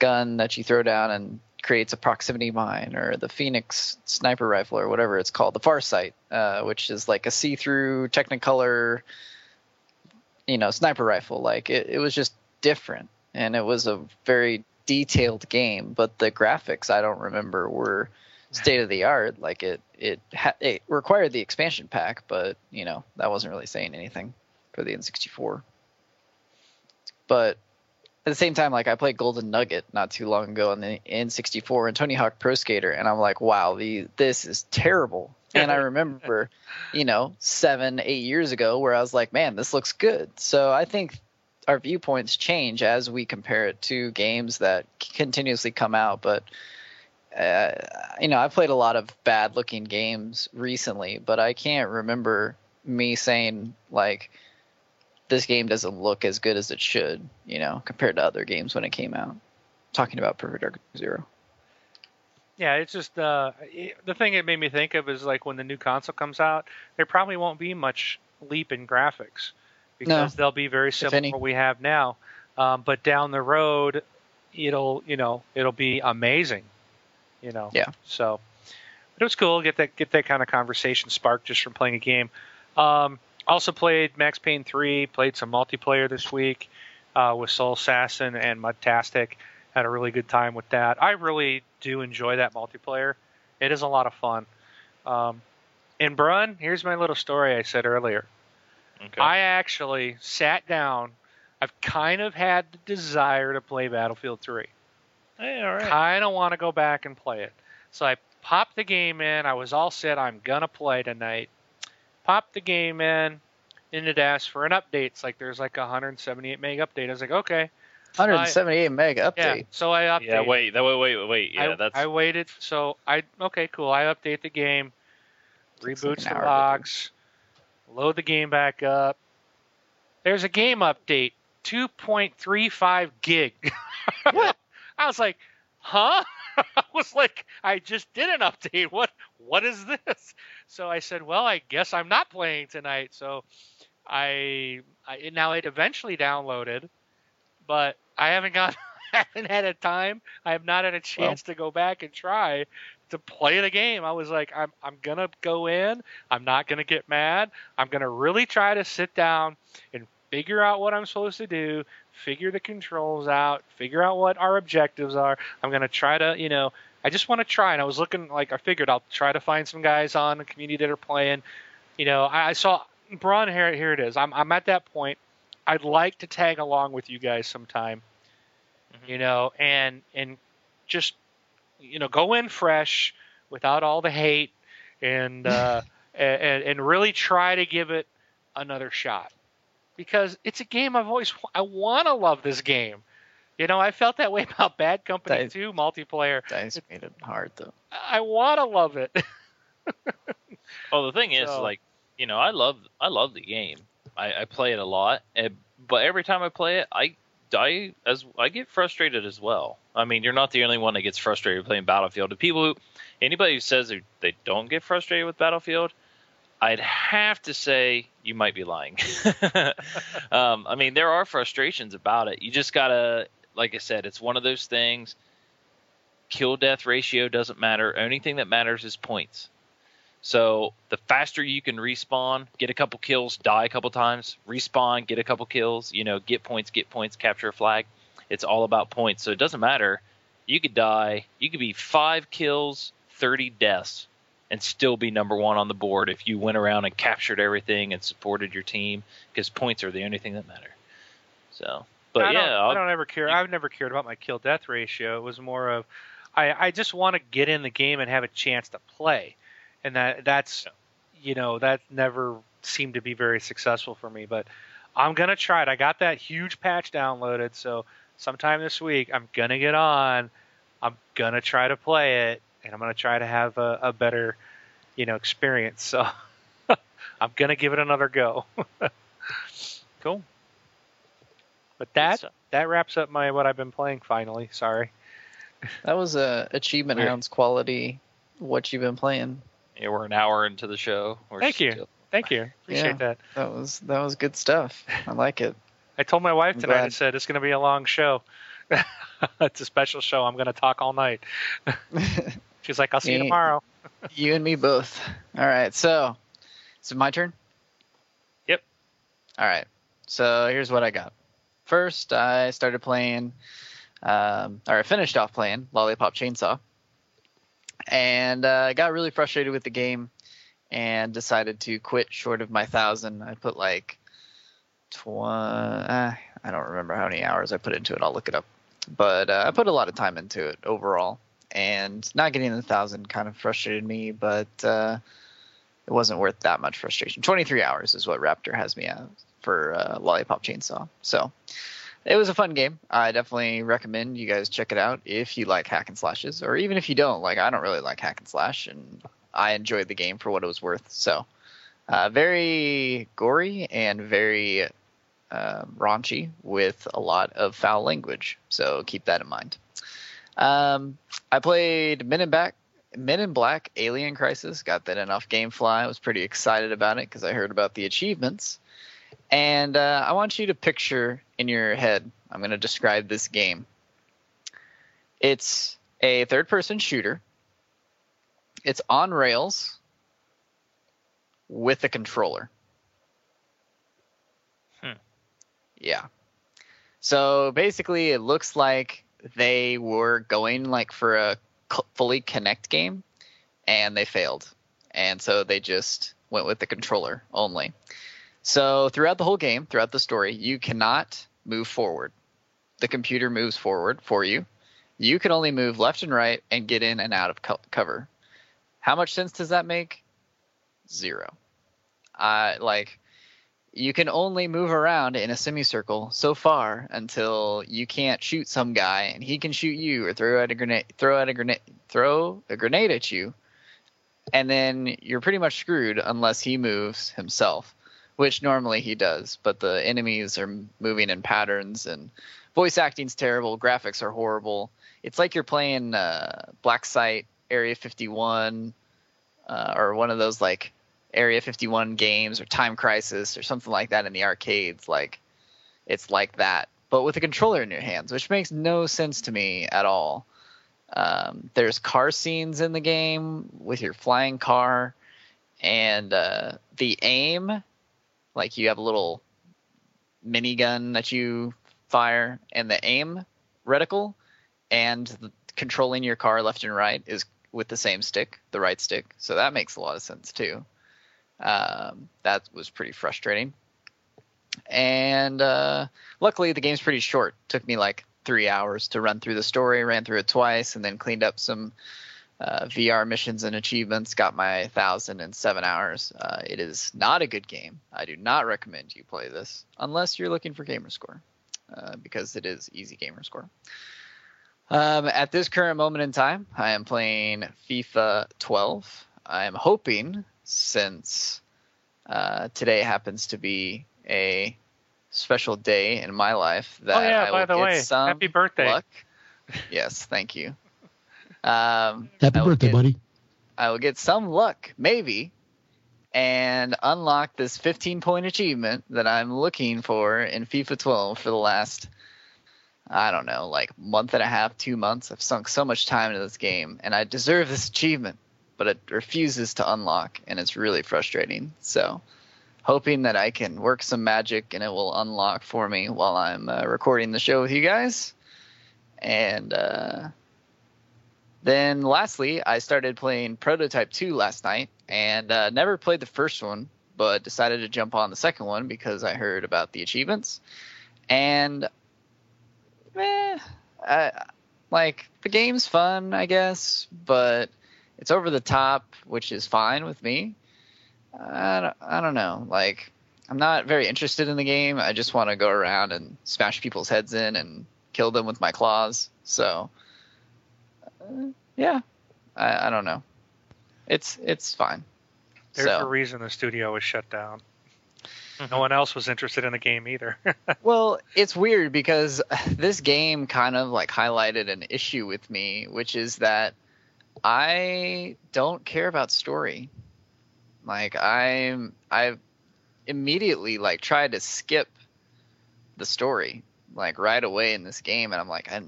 gun that you throw down and creates a proximity mine, or the Phoenix sniper rifle, or whatever it's called, the Farsight, uh, which is like a see-through Technicolor, you know, sniper rifle. Like it, it was just different, and it was a very detailed game. But the graphics, I don't remember, were state of the art. Like it, it, ha- it required the expansion pack, but you know that wasn't really saying anything for the N64. But at the same time, like I played Golden Nugget not too long ago on the N64 and Tony Hawk Pro Skater, and I'm like, wow, the this is terrible. And I remember, you know, seven, eight years ago, where I was like, man, this looks good. So I think our viewpoints change as we compare it to games that continuously come out. But uh, you know, I've played a lot of bad-looking games recently, but I can't remember me saying like this game doesn't look as good as it should, you know, compared to other games when it came out. Talking about Perfect Dark Zero. Yeah, it's just uh, it- the thing it made me think of is like when the new console comes out, there probably won't be much leap in graphics because they'll be very similar to what we have now. Um, but down the road, it'll you know it'll be amazing, you know. Yeah. So, but it was cool to get that get that kind of conversation sparked just from playing a game. Um, also played Max Payne 3, played some multiplayer this week uh, with Soul Assassin and Mudtastic. Had a really good time with that. I really do enjoy that multiplayer. It is a lot of fun. Um, and Brun, here's my little story I said earlier. Okay. I actually sat down. I've kind of had the desire to play Battlefield 3 hey, all right. kind of want to go back and play it. So I popped the game in. I was all set. I'm gonna play tonight. Popped the game in, and it asked for an update. It's like there's like a 178 meg update. I was like, okay, 178 meg update. yeah. So I updated. Yeah, wait, that wait, wait, wait. Yeah, I, that's I waited. So I okay, cool. I update the game, Takes like reboots the hour to do. box, load the game back up. There's a game update, 2.35 gig. what? I was like, huh? I was like, I just did an update. What what is this? So I said, well, I guess I'm not playing tonight. So I, I now it eventually downloaded, but I haven't got I haven't had a time. I have not had a chance to go back and try to play the game. I was like, I'm I'm gonna go in. I'm not gonna get mad. I'm gonna really try to sit down and figure out what I'm supposed to do, figure the controls out, figure out what our objectives are. I'm gonna try to, you know, I just want to try. And I was looking like I figured I'll try to find some guys on the community that are playing. You know, I, I saw Braun here. Here it is. I'm I'm at that point. I'd like to tag along with you guys sometime. Mhm. You know, and and just you know go in fresh without all the hate and uh, and and really try to give it another shot because it's a game I've always I want to love this game. You know, I felt that way about Bad Company That- 2 multiplayer. Dice made it hard though. I want to love it. Oh, the thing is, So- like, you know, I love I love the game. I, I play it a lot, and, but every time I play it, I I as I get frustrated as well. I mean, you're not the only one that gets frustrated playing Battlefield. The people who anybody who says they, they don't get frustrated with Battlefield, I'd have to say you might be lying. um, I mean, there are frustrations about it. You just gotta, like I said, it's one of those things. Kill death ratio doesn't matter. Only thing that matters is points. So the faster you can respawn, get a couple kills, die a couple times, respawn, get a couple kills, you know, get points, get points, capture a flag. It's all about points. So it doesn't matter. You could die. You could be five kills, thirty deaths, and still be number one on the board if you went around and captured everything and supported your team because points are the only thing that matter. So, but I yeah, don't, I'll- don't ever care. I've never cared about my kill death ratio. It was more of I, I just want to get in the game and have a chance to play, and that that's you know that never seemed to be very successful for me. But I'm gonna try it. I got that huge patch downloaded, so sometime this week I'm gonna get on. I'm gonna try to play it, and I'm gonna try to have a, a better you know experience. So I'm gonna give it another go. cool. But that stuff. Uh, that wraps up my what I've been playing. Finally, sorry. That was a achievement Weird. hounds quality. What you've been playing? Yeah, we're an hour into the show. We're Thank you. Thank you. Appreciate Yeah. that. That was that was good stuff. I like it. I told my wife I'm tonight. I said it's going to be a long show. it's a special show. I'm going to talk all night. She's like, "I'll see you Me- tomorrow." you and me both. All right, so is it my turn? Yep. All right. So here's what I got. First, I started playing, um, or I finished off playing Lollipop Chainsaw, and uh, I got really frustrated with the game, and decided to quit short of my thousand. I put like, tw- uh, I don't remember how many hours I put into it. I'll look it up, but uh, I put a lot of time into it overall and not getting the thousand kind of frustrated me, but uh, it wasn't worth that much frustration. 23 hours is what Raptr has me at for uh, Lollipop Chainsaw. So it was a fun game. I definitely recommend you guys check it out if you like hack and slashes, or even if you don't. Like I don't really like hack and slash, and I enjoyed the game for what it was worth. So uh, very gory and very uh, raunchy with a lot of foul language. So keep that in mind. Um, I played Men in Black, Men in Black Alien Crisis. Got that in off GameFly. I was pretty excited about it because I heard about the achievements. And uh, I want you to picture in your head. I'm going to describe this game. It's a third-person shooter. It's on rails with a controller. Hmm. Yeah. So basically, it looks like they were going like for a fully Kinect game and they failed and so they just went with the controller only so throughout the whole game throughout the story you cannot move forward. The computer moves forward for you. You can only move left and right and get in and out of co- cover. How much sense does that make? Zero. Uh, like you can only move around in a semicircle so far until you can't shoot some guy and he can shoot you or throw out a grenade throw out a grenade throw a grenade at you and then you're pretty much screwed unless he moves himself which normally he does but the enemies are moving in patterns and voice acting's terrible graphics are horrible it's like you're playing uh, black site area 51 uh, or one of those like Area 51 games or Time Crisis or something like that in the arcades. Like it's like that, but with a controller in your hands, which makes no sense to me at all. Um, there's car scenes in the game with your flying car, and uh, the aim, like you have a little minigun that you fire, and the aim reticle and controlling your car left and right is with the same stick, the right stick. So that makes a lot of sense too. Um, that was pretty frustrating. And uh, luckily, the game's pretty short. Took me like three hours to run through the story. Ran through it twice, and then cleaned up some uh, VR missions and achievements. Got my thousand and seven hours. Uh, it is not a good game. I do not recommend you play this unless you're looking for gamer score, uh, because it is easy gamer score. Um, at this current moment in time, I am playing FIFA 12. I am hoping, since uh, today happens to be a special day in my life, that oh yeah, I by will the get way, some happy birthday. luck. Yes, thank you. Um, Happy birthday, get- buddy. I will get some luck, maybe, and unlock this 15 point achievement that I'm looking for in FIFA 12 for the last, I don't know, like month and a half, two months. I've sunk so much time into this game, and I deserve this achievement, but it refuses to unlock, and it's really frustrating. So, hoping that I can work some magic and it will unlock for me while I'm uh, recording the show with you guys. And, uh, then lastly, I started playing Prototype 2 last night and uh, never played the first one, but decided to jump on the second one because I heard about the achievements. And, eh, I, like, the game's fun, I guess, but it's over the top, which is fine with me. I don't, I don't know. Like, I'm not very interested in the game. I just want to go around and smash people's heads in and kill them with my claws. So, yeah, I, I don't know. It's it's fine. There's a reason the studio was shut down. Mm-hmm. No one else was interested in the game either. well, it's weird because this game kind of like highlighted an issue with me, which is that I don't care about story. Like I'm I immediately like tried to skip the story like right away in this game and I'm like I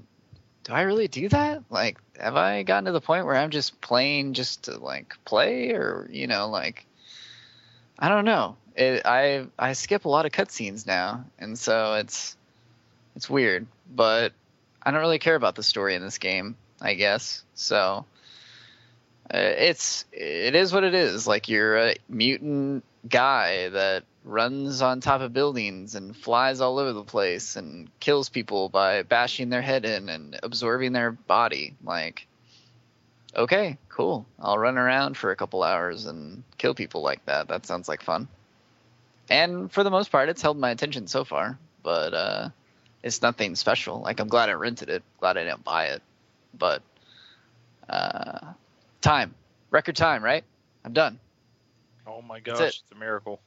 do I really do that? Like have I gotten to the point where I'm just playing just to like play or you know like I don't know. It, I I skip a lot of cutscenes now, and so it's it's weird. But I don't really care about the story in this game, I guess. So uh, it's it is what it is. Like you're a mutant guy that runs on top of buildings and flies all over the place and kills people by bashing their head in and absorbing their body. Like okay, cool. I'll run around for a couple hours and kill people like that. That sounds like fun. And for the most part, it's held my attention so far. But uh, it's nothing special. Like I'm glad I rented it. Glad I didn't buy it. But uh, time, record time, right? I'm done. Oh my gosh, it. it's a miracle.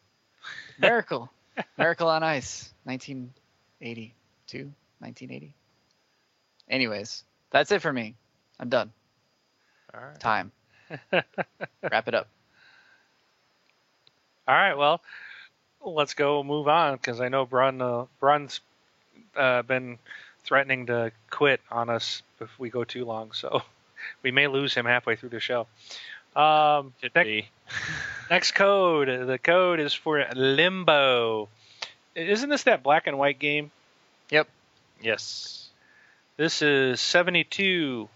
Miracle, Miracle on Ice, 1982, 1980. Anyways, that's it for me. I'm done. All right. Time. Wrap it up. All right. Well, let's go move on because I know Brun uh, Brun's uh, been threatening to quit on us if we go too long, so we may lose him halfway through the show. Um, Could next, be. Next code. The code is for Limbo. Isn't this that black and white game? Yep. Yes. This is 72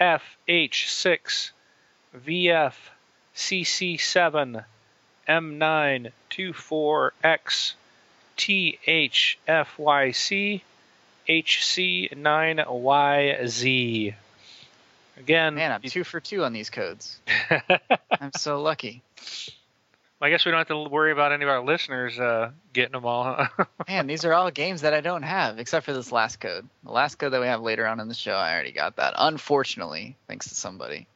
FH6 VF CC7 M9 24X THFYC HC9YZ. Again, Man, I'm two for two on these codes. I'm so lucky. I guess we don't have to worry about any of our listeners uh, getting them all. Huh? Man, these are all games that I don't have, except for this last code. The last code that we have later on in the show, I already got that. Unfortunately, thanks to somebody.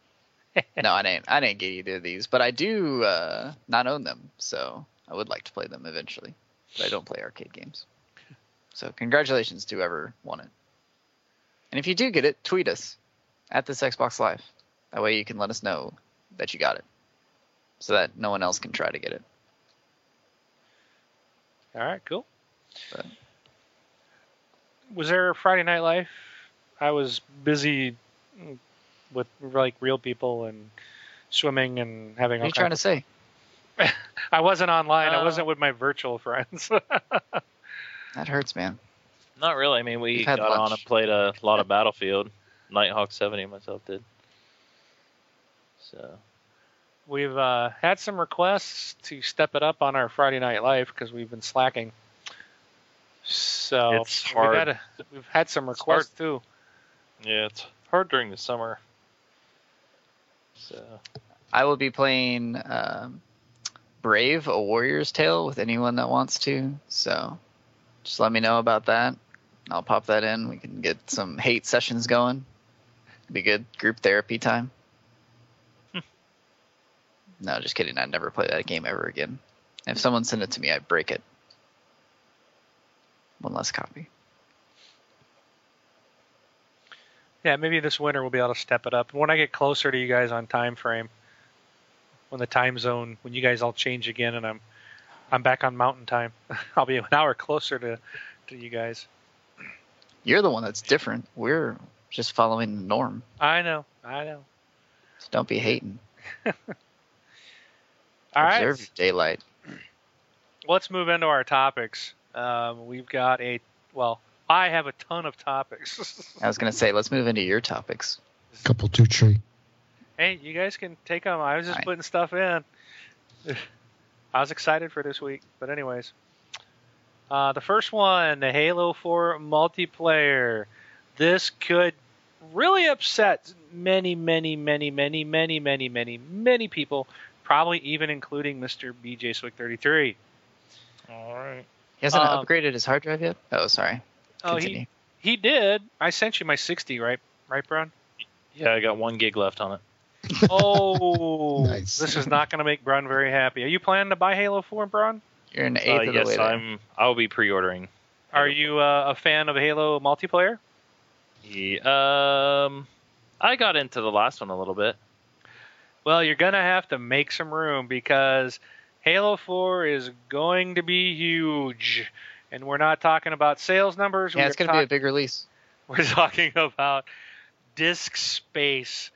no, I didn't. I didn't get either of these, but I do uh, not own them, so I would like to play them eventually. But I don't play arcade games. So congratulations to whoever won it. And if you do get it, tweet us at this Xbox Live. That way you can let us know that you got it, so that no one else can try to get it. all right, cool. But- Was there a Friday Night Live? I was busy with like real people and swimming and having. What are you trying to say? I wasn't online. I Uh, wasn't with my virtual friends. That hurts, man. Not really. I mean, we We've had got on and played a lot of Battlefield. Nighthawk 70 myself did. So We've uh, had some requests to step it up on our Friday Night Live because we've been slacking. So It's We've had, a, we've had some It's requests too. yeah, it's hard during the summer. So I will be playing um, Brave, a Warrior's Tale with anyone that wants to. So just let me know about that. I'll pop that in. We can get some hate sessions going. Be good group therapy time. Hmm. no, just kidding. I'd never play that game ever again. If someone sent it to me, I'd break it. One less copy. Yeah, maybe this winter we'll be able to step it up. When I get closer to you guys on time frame, when the time zone, when you guys all change again, and I'm I'm back on Mountain Time, I'll be an hour closer to to you guys. You're the one that's different. We're just following the norm. I know, I know. So don't be hating. All right, Observe your daylight. let's move into our topics. Um, we've got a well, I have a ton of topics. I was gonna say, let's move into your topics. Couple two tree. hey, you guys can take them. I was just Right. putting stuff in. I was excited for this week, but anyways, uh, the first one, the Halo 4 multiplayer. This could really upset many, many, many, many, many, many, many, many people. Probably even including Mr. BJ Swick 33. all right. He hasn't Um, upgraded his hard drive yet. Oh, sorry. Oh, he he did. I sent you my 60, right? Right, Brown? Yeah, I got one gig left on it. Oh, Nice. this is not going to make Brun very happy. Are you planning to buy Halo 4, Brun? You're an eighth Uh, of the yes, way there. I'm. I'll be pre-ordering. Are you uh, a fan of Halo multiplayer? Yeah, um, I got into the last one a little bit. Well, you're going to have to make some room because Halo 4 is going to be huge. And we're not talking about sales numbers. Yeah, we're it's gonna be a big release. We're talking about disk space.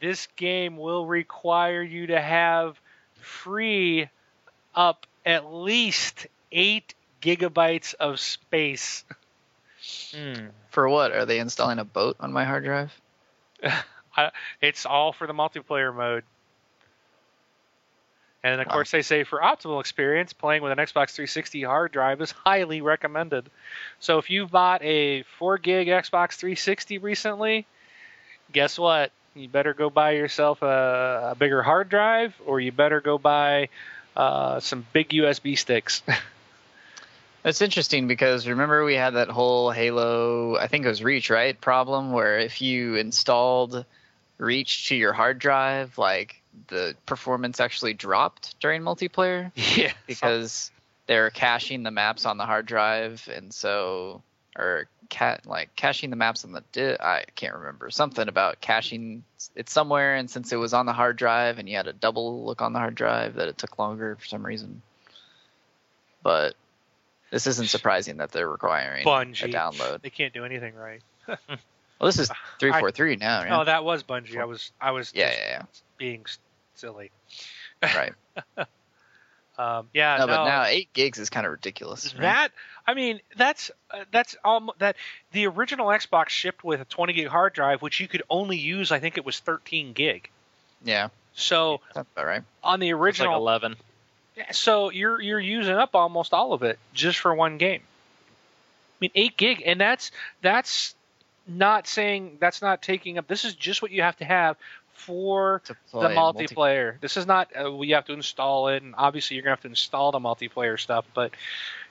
This game will require you to have free up at least 8 gigabytes of space. Hmm. For what? Are they installing a boat on my hard drive? It's all for the multiplayer mode. And of Wow. course, they say for optimal experience, playing with an Xbox 360 hard drive is highly recommended. So if you've bought a 4 gig Xbox 360 recently, guess what? You better go buy yourself a, a bigger hard drive, or you better go buy uh, some big USB sticks. It's interesting because remember we had that whole Halo, I think it was Reach, right? Problem where if you installed Reach to your hard drive, like the performance actually dropped during multiplayer yeah, because they're caching the maps on the hard drive, and so or cat like caching the maps on the di- I can't remember something about caching it somewhere, and since it was on the hard drive and you had a double look on the hard drive, that it took longer for some reason. But this isn't surprising that they're requiring Bungie. a download. they can't do anything right. Well, this is three four three now, right? No, that was Bungie. I was I was yeah, just yeah, being silly. right. Um, yeah, no, no, but now eight gigs is kind of ridiculous. right? that I mean that's uh, that's almost that the original Xbox shipped with a 20 gig hard drive, which you could only use. I think it was 13 gig. yeah, So that's about right. on the It's like original, 11. So you're you're using up almost all of it just for one game. I mean, eight gig, and that's that's not saying that's not taking up. This is just what you have to have for the play multi- multiplayer. This is not uh, we have to install it, and obviously you're gonna have to install the multiplayer stuff. But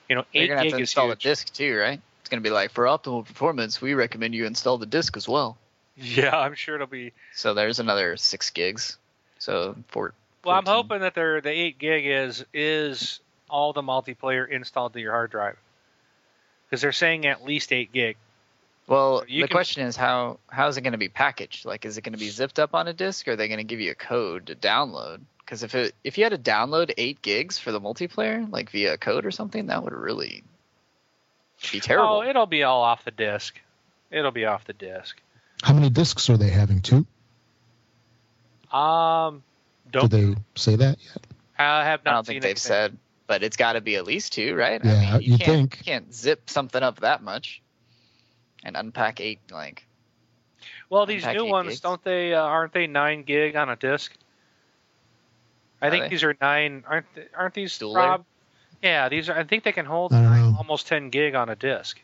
you know, eight You're gonna have to install huge. the disc too, right? It's gonna be like for optimal performance, we recommend you install the disc as well. Yeah, I'm sure it'll be. So there's another six gigs. So four. Well, I'm hoping that they're, the eight gig is is all the multiplayer installed to your hard drive, because they're saying at least eight gig. Well, You the can- question is how how is it going to be packaged? Like, is it going to be zipped up on a disc, or are they going to give you a code to download? Because if it if you had to download eight gigs for the multiplayer, like via a code or something, that would really be terrible. Oh, it'll be all off the disk. It'll be off the disk. How many discs are they having? Two. Um, Did don't they say that yet? I have not. I don't seen think they've anything. said, but it's got to be at least two, right? Yeah, I mean, you you'd can't, think. you can't zip something up that much and unpack eight like. Well, these new eight ones, gigs. don't they? Uh, aren't they nine gig on a disc? I Are think they? these are nine. Aren't th- aren't these Dual? Rob? Yeah, these are. I think they can hold nine, almost ten gig on a disc.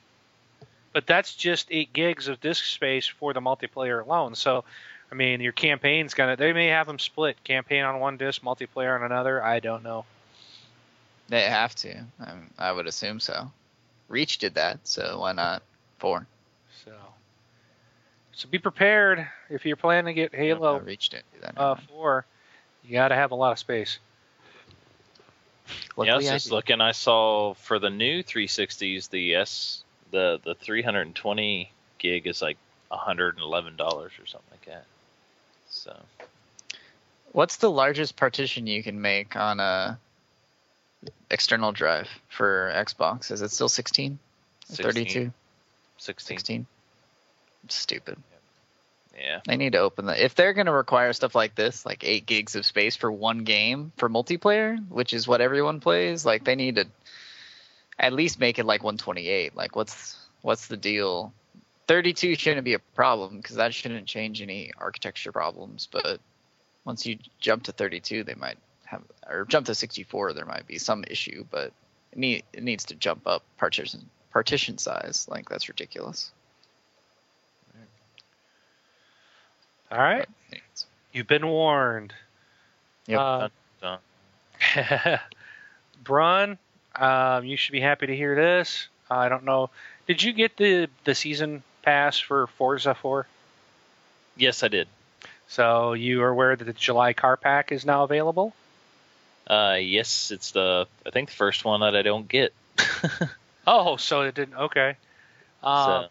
But that's just eight gigs of disk space for the multiplayer alone. So, I mean, your campaign's gonna. They may have them split. Campaign on one disc, multiplayer on another. I don't know. They have to. Um, I would assume so. Reach did that, so why not four? So, so be prepared if you're planning to get No, Halo Reach didn't do that. uh, four. You got to have a lot of space. yeah, I was just do. looking. I saw for the new 360s, the S, the the 320 gig is like 111 dollars or something like that. So What's the largest partition you can make on a external drive for Xbox? Is it still 16? 16, 32? 16. 16? Stupid. Yeah, They need to open that. If they're going to require stuff like this, like eight gigs of space for one game for multiplayer, which is what everyone plays, like they need to at least make it like 128. Like, what's what's the deal? 32 shouldn't be a problem because that shouldn't change any architecture problems. But once you jump to 32, they might have, or jump to 64, there might be some issue. But it, need, it needs to jump up partition partition size. Like that's ridiculous. All right, you've been warned. Yep. Uh, dun. Brun, um, you should be happy to hear this. I don't know. Did you get the the season pass for Forza 4? yes, I did. So you are aware that the July car pack is now available? Uh, yes, it's the I think the first one that I don't get. Oh, so it didn't. Okay. Uh, so,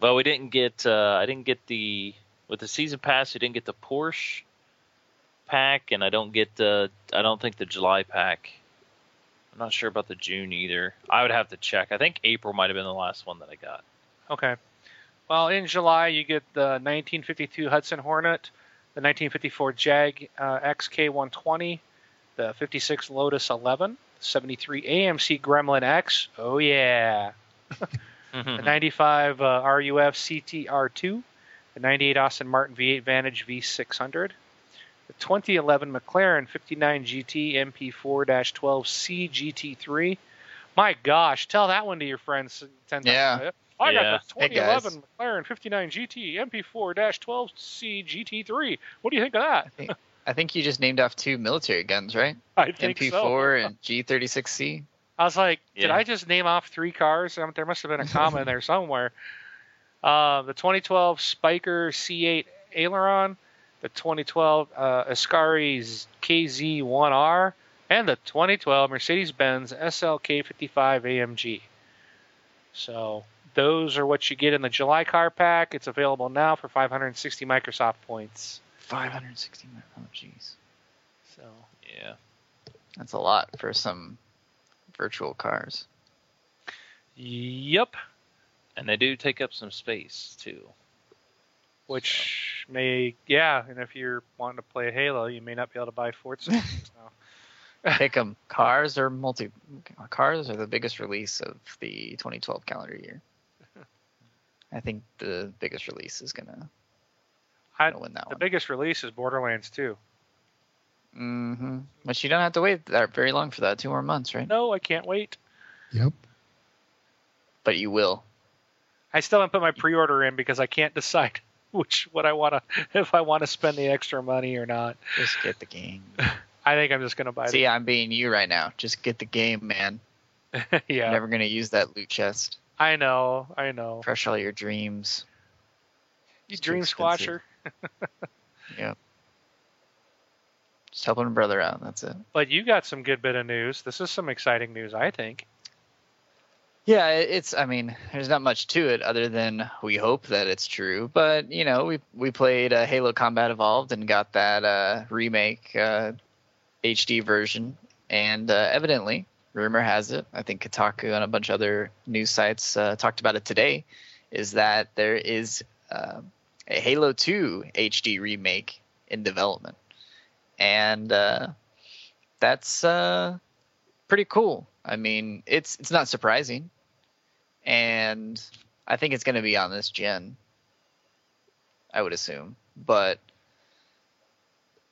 well, we didn't get. Uh, I didn't get the with the season pass. We didn't get the Porsche pack, and I don't get the. I don't think the July pack. I'm not sure about the June either. I would have to check. I think April might have been the last one that I got. Okay. Well, in July, you get the 1952 Hudson Hornet, the 1954 Jag uh, XK120, the 56 Lotus 11, 73 AMC Gremlin X. Oh, yeah. The 95 uh, RUF CTR2, the 98 Aston Martin V8 Vantage V600, the 2011 McLaren 59 GT MP4-12C GT3. My gosh, tell that one to your friends. 10 times. Yeah. I Yeah. got the Hey, 2011 McLaren 59 GT MP4-12C GT3. What do you think of that? I think you just named off two military guns, right? I think MP4 so. and G36C. I was like, did I just name off three cars? There must have been a comma in there somewhere. Uh, the 2012 Spyker C8 Aileron, the 2012 uh, Ascari KZ1R, and the 2012 Mercedes-Benz SLK55 AMG. So those are what you get in the July car pack. It's available now for 560 Microsoft points. 560. Oh, jeez. So yeah. That's a lot for some virtual cars. yep, And they do take up some space too. which may yeah, and if you're wanting to play Halo, you may not be able to buy Forza. so. Pick them. Cars are multi. Cars are the biggest release of the 2012 calendar year. I think the biggest release is gonna, I- gonna win that The one. biggest release is Borderlands 2. hmm But you don't have to wait that very long for that. Two more months, right? No, I can't wait. Yep. But you will. I still haven't put my pre-order in because I can't decide which what I want to if I want to spend the extra money or not. Just get the game. I think I'm just gonna buy See, I'm being you right now. Just get the game, man. yeah, You're never gonna use that loot chest. I know, I know. Crush all your dreams. You It's dream squasher. yeah. Just helping a brother out. That's it. But you got some good bit of news. This is some exciting news, I think. Yeah, it's. I mean, there's not much to it other than we hope that it's true. But you know, we we played uh, Halo Combat Evolved and got that uh, remake uh, HD version, and uh, evidently, rumor has it. I think Kotaku and a bunch of other news sites uh, talked about it today. Is that there is uh, a Halo 2 HD remake in development, and uh, that's uh, pretty cool. I mean, it's it's not surprising, and I think it's going to be on this gen. I would assume, but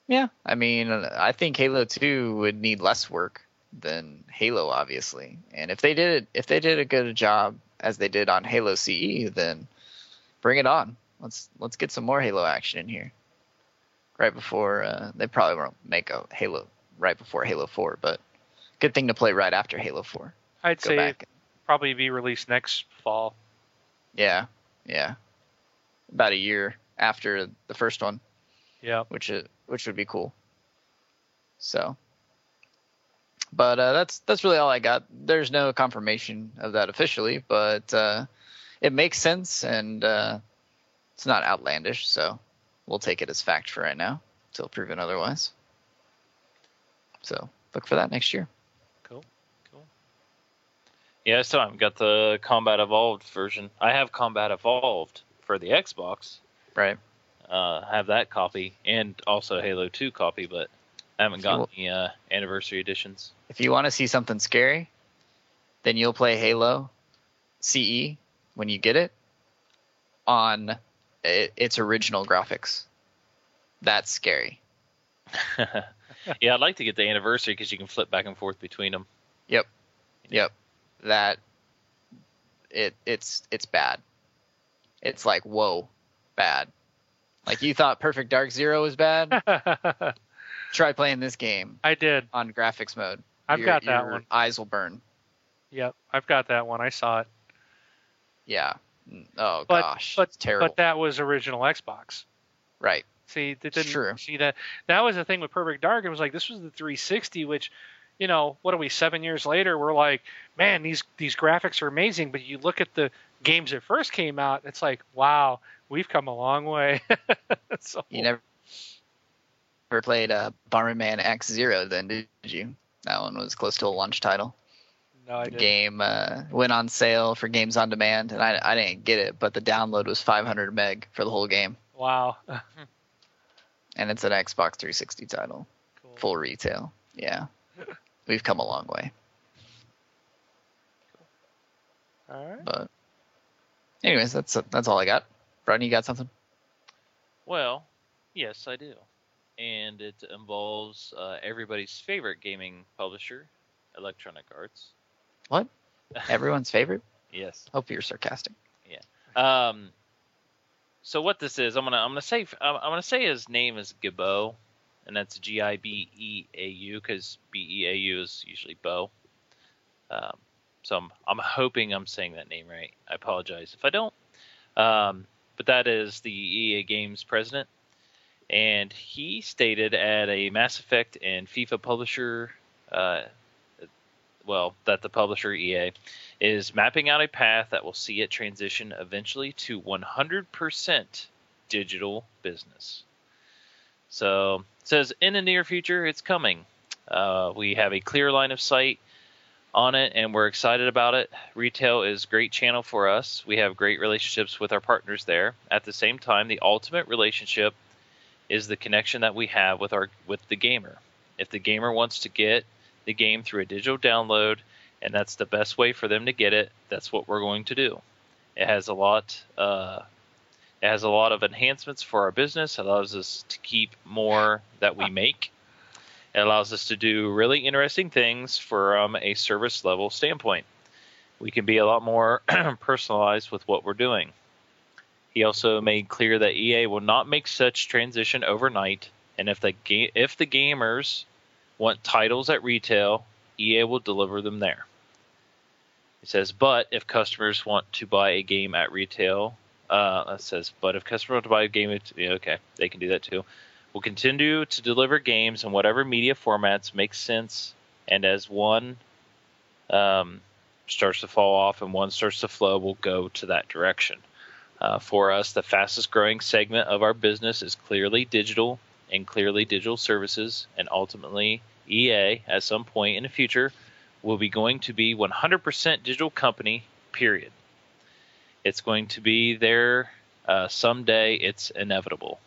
yeah, I mean, I think Halo Two would need less work than Halo, obviously. And if they did if they did a good job as they did on Halo CE, then bring it on. Let's let's get some more Halo action in here. Right before uh, they probably won't make a Halo right before Halo Four, but good thing to play right after Halo Four. I'd Go say back. probably be released next fall. Yeah, yeah. About a year after the first one, Yeah. which is which would be cool. So, but uh, that's that's really all I got. There's no confirmation of that officially, but uh, it makes sense and uh, it's not outlandish, so we'll take it as fact for right now until proven otherwise. So look for that next year. Cool. Cool. Yeah, so I still haven't got the Combat Evolved version. I have Combat Evolved for the Xbox. Right. Uh, have that copy and also Halo 2 copy, but I haven't If you gotten the uh, anniversary editions. If you want to see something scary, then you'll play Halo CE when you get it on i- its original graphics. That's scary. yeah, I'd like to get the anniversary because you can flip back and forth between them. Yep. Yep. That it it's it's bad. It's like whoa, bad. Like you thought Perfect Dark Zero was bad? Try playing this game I did. on graphics mode. I've Your- got that your one. Eyes will burn. Yep. I've got that one. I saw it. Yeah. Mm, Oh But- gosh, but it's terrible. but that was original Xbox. right. See, that didn't true. see that. That was the thing with Perfect Dark. It was like this was the 360, which, you know, what are we seven years later? We're like, man, these these graphics are amazing. But you look at the games that first came out, it's like, wow, we've come a long way. so, You never ever played uh, Bomberman Act Zero, then did you? That one was close to a launch title. no, I The didn't. game uh, went on sale for Games on Demand, and I, I didn't get it, but the download was 500 meg for the whole game, Wow. and it's an Xbox 360 title, cool. full retail. Yeah, we've come a long way. All right. But, anyways, that's that's all I got. Brian, you got something? Well, yes, I do. And it involves uh, everybody's favorite gaming publisher, Electronic Arts. What? Everyone's favorite? Yes. Hope you're sarcastic. Yeah. Um, so what this is, I'm gonna I'm gonna say I'm, gonna say his name is Gibbo, and that's G I B E A U because B E A U is usually Bo. Um, so I'm I'm hoping I'm saying that name right. I apologize if I don't. Um, but that is the EA Games president, and he stated at a Mass Effect and FIFA publisher, uh, well, that the publisher EA is mapping out a path that will see it transition eventually to 100% digital business. So says in the near future, it's coming. Uh, we have a clear line of sight on it, and we're excited about it. Retail is great channel for us. We have great relationships with our partners there. At the same time, the ultimate relationship is the connection that we have with our with the gamer. If the gamer wants to get the game through a digital download, and that's the best way for them to get it. That's what we're going to do. It has a lot. Uh, it has a lot of enhancements for our business. It allows us to keep more that we make. It allows us to do really interesting things from a service level standpoint. We can be a lot more personalized with what we're doing. He also made clear that EA will not make such transition overnight, and if the ga- if the gamers want titles at retail, EA will deliver them there. It says, but if customers want to buy a game at retail, uh, says, but if customers want to buy a game, at, yeah, okay, they can do that too. We'll continue to deliver games in whatever media formats make sense, and as one um, starts to fall off and one starts to flow, we'll go to that direction. Uh, for us, the fastest growing segment of our business is clearly digital and clearly digital services, and ultimately EA at some point in the future will be going to be 100% digital company. Period. It's going to be there uh, someday. It's inevitable.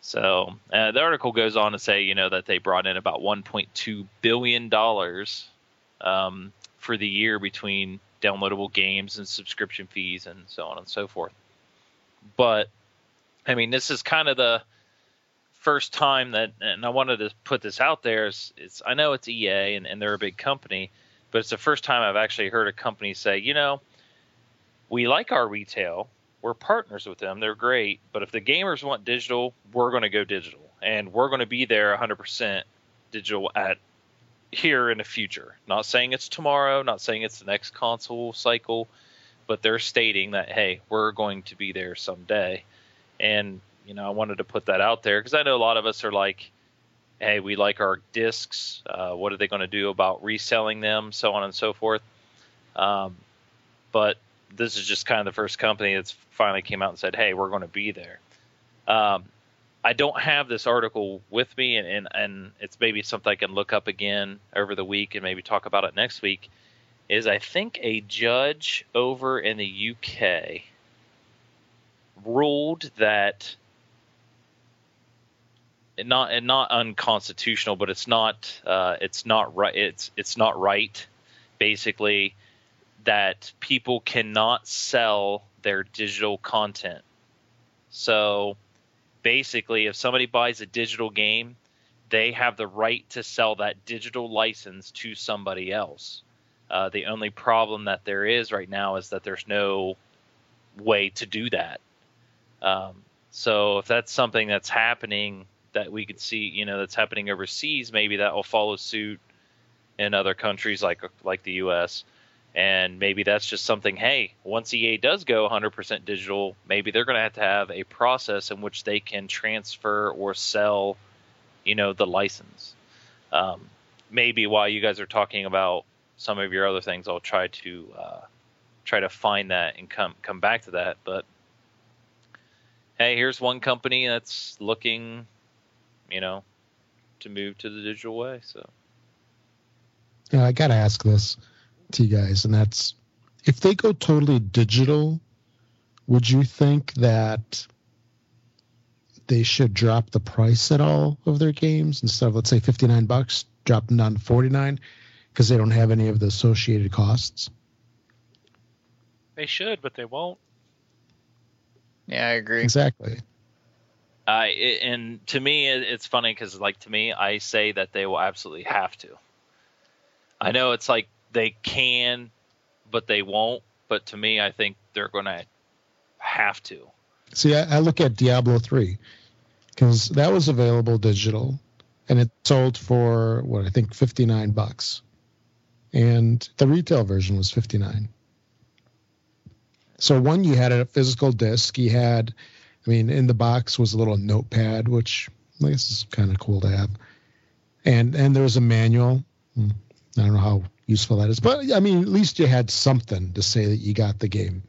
So uh, the article goes on to say, you know, that they brought in about 1.2 billion dollars um, for the year between downloadable games and subscription fees and so on and so forth. But I mean, this is kind of the first time that, and I wanted to put this out there. Is it's I know it's EA and, and they're a big company, but it's the first time I've actually heard a company say, you know, we like our retail, we're partners with them. They're great. But if the gamers want digital, we're going to go digital, and we're going to be there 100% digital at here in the future. Not saying it's tomorrow, not saying it's the next console cycle, but they're stating that hey, we're going to be there someday. And you know, I wanted to put that out there because I know a lot of us are like, hey, we like our discs. Uh, what are they going to do about reselling them, so on and so forth. Um, but this is just kind of the first company that's finally came out and said, "Hey, we're going to be there." Um, I don't have this article with me, and, and, and it's maybe something I can look up again over the week and maybe talk about it next week. Is I think a judge over in the UK ruled that not and not unconstitutional, but it's not uh, it's not right it's it's not right. Basically, that people cannot sell their digital content. So basically, if somebody buys a digital game, they have the right to sell that digital license to somebody else. Uh, the only problem that there is right now is that there's no way to do that. Um, so if that's something that's happening that we could see, you know, that's happening overseas, maybe that will follow suit in other countries like like the U.S and maybe that's just something hey once ea does go 100% digital maybe they're going to have to have a process in which they can transfer or sell you know the license. Um, maybe while you guys are talking about some of your other things i'll try to uh, try to find that and come come back to that. But hey here's one company that's looking you know to move to the digital way so. Yeah i gotta ask this to you guys, and that's if they go totally digital, would you think that they should drop the price at all of their games instead of let's say 59 bucks, drop them down to 49 because they don't have any of the associated costs? They should, but they won't. Yeah, I agree. Exactly. Uh, it, and to me, it, it's funny because, like, to me, I say that they will absolutely have to. I know it's like they can, but they won't. But to me, I think they're going to have to. See, I, I look at Diablo 3 because that was available digital and it sold for what I think 59 bucks. And the retail version was 59. So one you had a physical disc, you had I mean in the box was a little notepad which I guess is kind of cool to have. And and there was a manual. Hmm. I don't know how useful that is. But I mean, at least you had something to say that you got the game.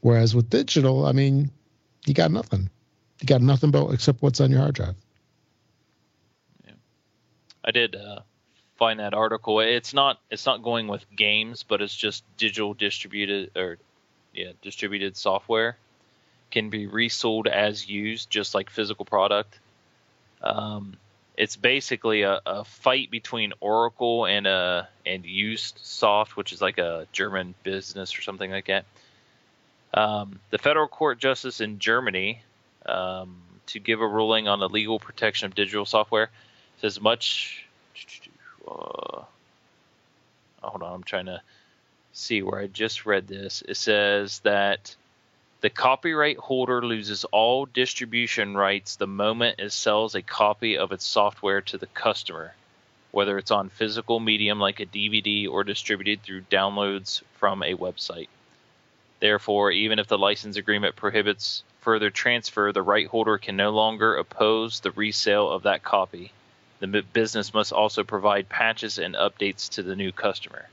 Whereas with digital, I mean, you got nothing. You got nothing but except what's on your hard drive. Yeah. I did uh, find that article. It's not it's not going with games, but it's just digital distributed or yeah distributed software can be resold as used, just like physical product. Um, it's basically a, a fight between Oracle and a and UsedSoft, which is like a German business or something like that. Um, the federal court justice in Germany um, to give a ruling on the legal protection of digital software says much. Uh, hold on, I'm trying to see where I just read this. It says that the copyright holder loses all distribution rights the moment it sells a copy of its software to the customer, whether it's on physical medium like a DVD or distributed through downloads from a website. Therefore, even if the license agreement prohibits further transfer, the right holder can no longer oppose the resale of that copy. The business must also provide patches and updates to the new customer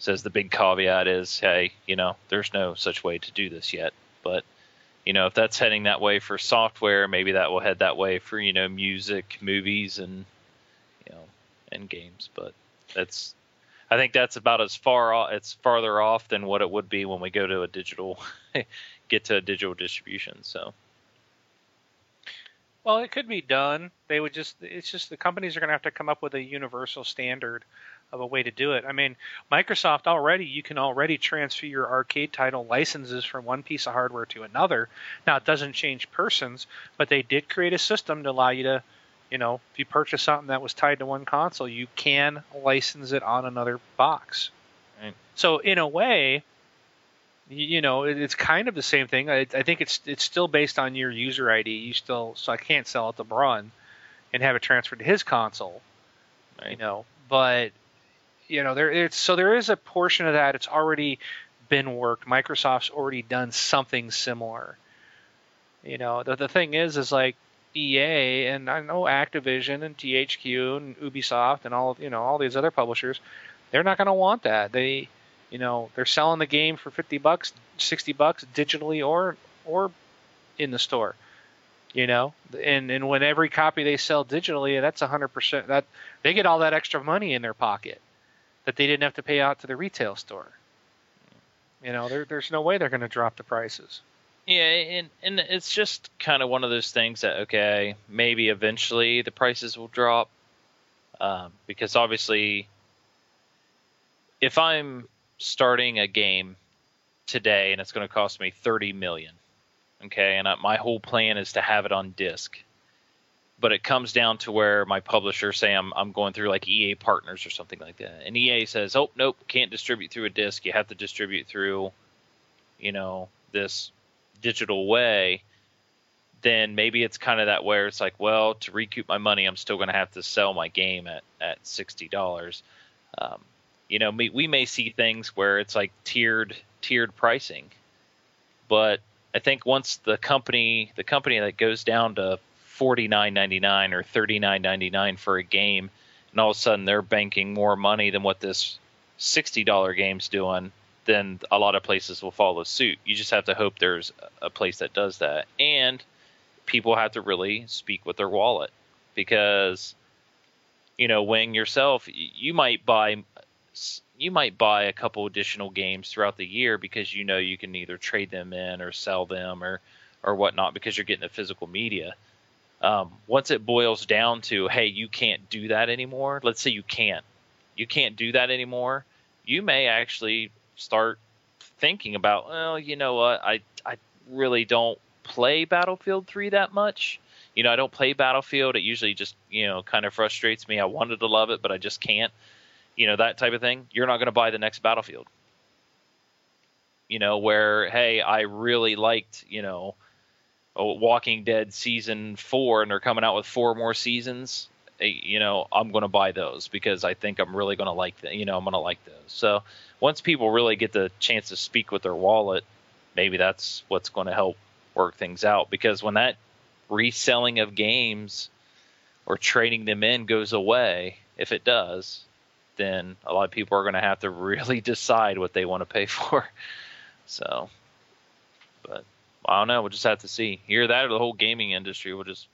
says the big caveat is, hey, you know, there's no such way to do this yet. But you know, if that's heading that way for software, maybe that will head that way for you know music, movies, and you know, and games. But that's, I think that's about as far off, it's farther off than what it would be when we go to a digital, get to a digital distribution. So. Well, it could be done. They would just, it's just the companies are going to have to come up with a universal standard of a way to do it. I mean, Microsoft already, you can already transfer your arcade title licenses from one piece of hardware to another. Now, it doesn't change persons, but they did create a system to allow you to, you know, if you purchase something that was tied to one console, you can license it on another box. Right. So, in a way, you know, it's kind of the same thing. I, I, think it's it's still based on your user ID. You still so I can't sell it to Brun and have it transferred to his console, right. you know. But you know, there it's so there is a portion of that. It's already been worked. Microsoft's already done something similar. You know, the the thing is, is like EA and I know Activision and THQ and Ubisoft and all you know all these other publishers, they're not going to want that. They you know, they're selling the game for 50 bucks, 60 bucks digitally or or in the store. You know, and and when every copy they sell digitally, that's 100% that they get all that extra money in their pocket that they didn't have to pay out to the retail store. You know, there, there's no way they're going to drop the prices. Yeah, and and it's just kind of one of those things that okay, maybe eventually the prices will drop, um, because obviously, if I'm starting a game today and it's going to cost me 30 million. Okay, and I, my whole plan is to have it on disc. But it comes down to where my publisher say I'm I'm going through like EA partners or something like that. And EA says, "Oh, nope, can't distribute through a disc. You have to distribute through you know, this digital way." Then maybe it's kind of that where it's like, well, to recoup my money, I'm still going to have to sell my game at at sixty dollars. Um, you know, we may see things where it's like tiered tiered pricing, but I think once the company the company that goes down to forty nine ninety nine or thirty nine ninety nine for a game, and all of a sudden they're banking more money than what this sixty dollar game's doing, then a lot of places will follow suit. You just have to hope there's a place that does that, and people have to really speak with their wallet because you know, Wing yourself, you might buy you might buy a couple additional games throughout the year because you know you can either trade them in or sell them or or whatnot because you're getting the physical media. Um, once it boils down to hey, you can't do that anymore. Let's say you can't, you can't do that anymore. You may actually start thinking about, well, you know what, I I really don't play Battlefield 3 that much. You know, I don't play Battlefield. It usually just, you know, kind of frustrates me. I wanted to love it, but I just can't you know that type of thing you're not going to buy the next battlefield you know where hey i really liked you know walking dead season four and they're coming out with four more seasons eh, you know i'm going to buy those because i think i'm really going to like them you know i'm going to like those so once people really get the chance to speak with their wallet maybe that's what's going to help work things out because when that reselling of games or trading them in goes away if it does then a lot of people are going to have to really decide what they want to pay for. So, but I don't know. We'll just have to see. Here, that or the whole gaming industry will just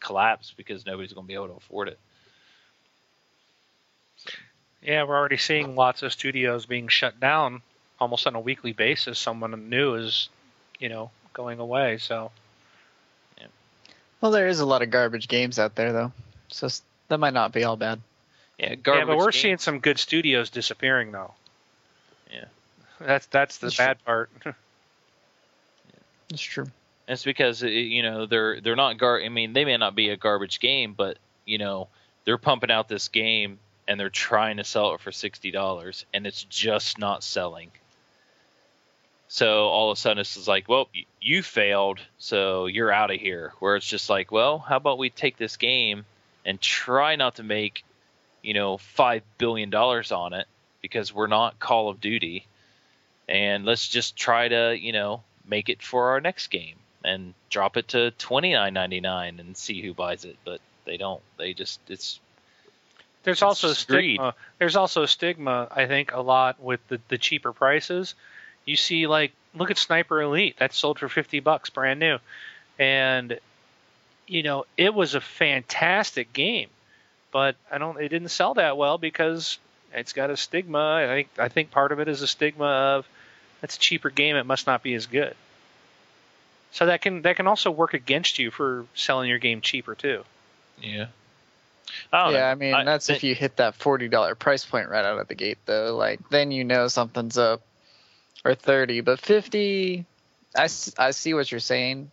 collapse because nobody's going to be able to afford it. So. Yeah, we're already seeing lots of studios being shut down almost on a weekly basis. Someone new is, you know, going away. So. Yeah. Well, there is a lot of garbage games out there, though, so that might not be all bad. Yeah, yeah, but we're seeing some good studios disappearing though. Yeah, that's that's the that's bad true. part. That's true. It's because you know they're they're not gar. I mean, they may not be a garbage game, but you know they're pumping out this game and they're trying to sell it for sixty dollars, and it's just not selling. So all of a sudden it's like, well, you failed, so you're out of here. Where it's just like, well, how about we take this game and try not to make you know, five billion dollars on it because we're not Call of Duty, and let's just try to, you know, make it for our next game and drop it to twenty nine ninety nine and see who buys it. But they don't. They just it's. There's it's also stigma. There's also stigma. I think a lot with the the cheaper prices. You see, like, look at Sniper Elite. That's sold for fifty bucks, brand new, and you know it was a fantastic game but I don't. It didn't sell that well because it's got a stigma. I think I think part of it is a stigma of it's a cheaper game. It must not be as good. So that can that can also work against you for selling your game cheaper too. Yeah. I don't know. yeah, I mean I- that's they- if you hit that forty dollar price point right out of the gate, though. Like then you know something's up, or thirty. But fifty, I, I see what you're saying,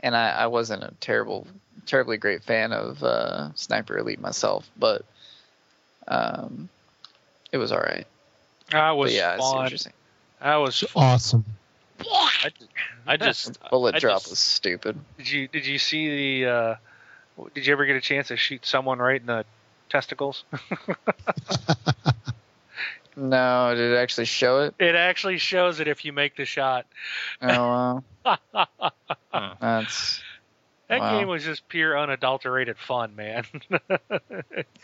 and I, I wasn't a terrible, terribly great fan of uh, Sniper Elite myself, but um, it was all right. That But was yeah, I see what you're saying. That was awesome. I, I just Bullet I drop just- was stupid. Did you did you see the? Uh, did you ever get a chance to shoot someone right in the testicles? No, did it actually show it? it actually shows it if you make the shot. Oh, that wow. that's Wow. game was just pure unadulterated fun, man.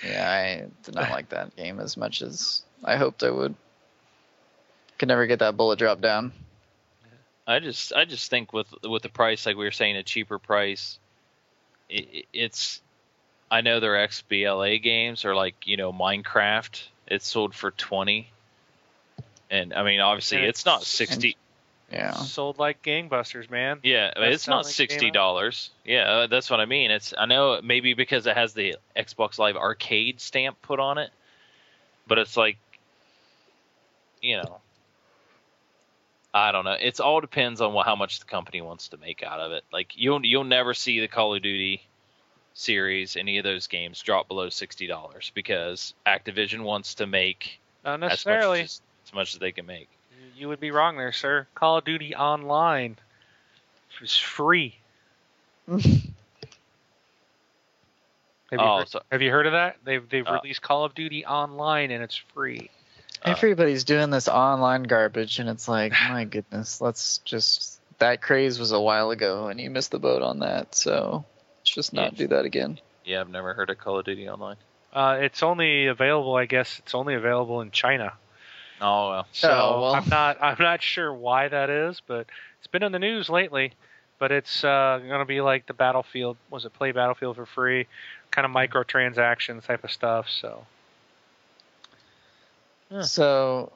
yeah. I did not like that game as much as I hoped I would. Could never get that bullet drop down. I just I just think with with the price like we were saying a cheaper price it, it's I know their XBLA games are like you know Minecraft it's sold for 20 and I mean obviously And it's not 60 Yeah. Sold like gangbusters, man. yeah That's it's not selling sixty dollars yeah uh, that's what I mean it's I know maybe because it has the Xbox Live Arcade stamp put on it but it's like you know I don't know. It's all depends on what, how much the company wants to make out of it. Like you'll you'll never see the Call of Duty series, any of those games drop below sixty dollars because Activision wants to make Not as much as, as much as they can make. You would be wrong there, sir. Call of Duty Online is free. Have you, Oh, heard, so- have you heard of that? They've they've Uh, released Call of Duty Online and it's free. Uh, Everybody's doing this online garbage, and it's like, my goodness, let's just. That craze was a while ago, and you missed the boat on that, so let's just not do that again. Yeah, I've never heard of Call of Duty Online. Uh, it's only available, I guess. It's only available in China. Oh well. So Oh, well. I'm not I'm not sure why that is, but it's been in the news lately. But it's uh, going to be like the Battlefield. Was it play Battlefield for free? Kind of microtransactions type of stuff. So So,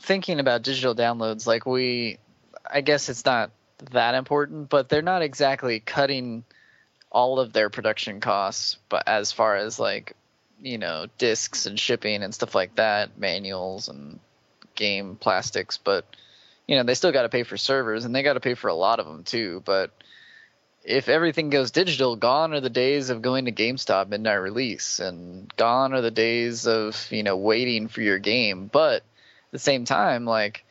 thinking about digital downloads, like we, I guess it's not that important, but they're not exactly cutting all of their production costs, but as far as like, you know, discs and shipping and stuff like that, manuals and game plastics, but you know, they still got to pay for servers and they got to pay for a lot of them too, but if everything goes digital, gone are the days of going to GameStop midnight release, and gone are the days of you know waiting for your game. But at the same time, like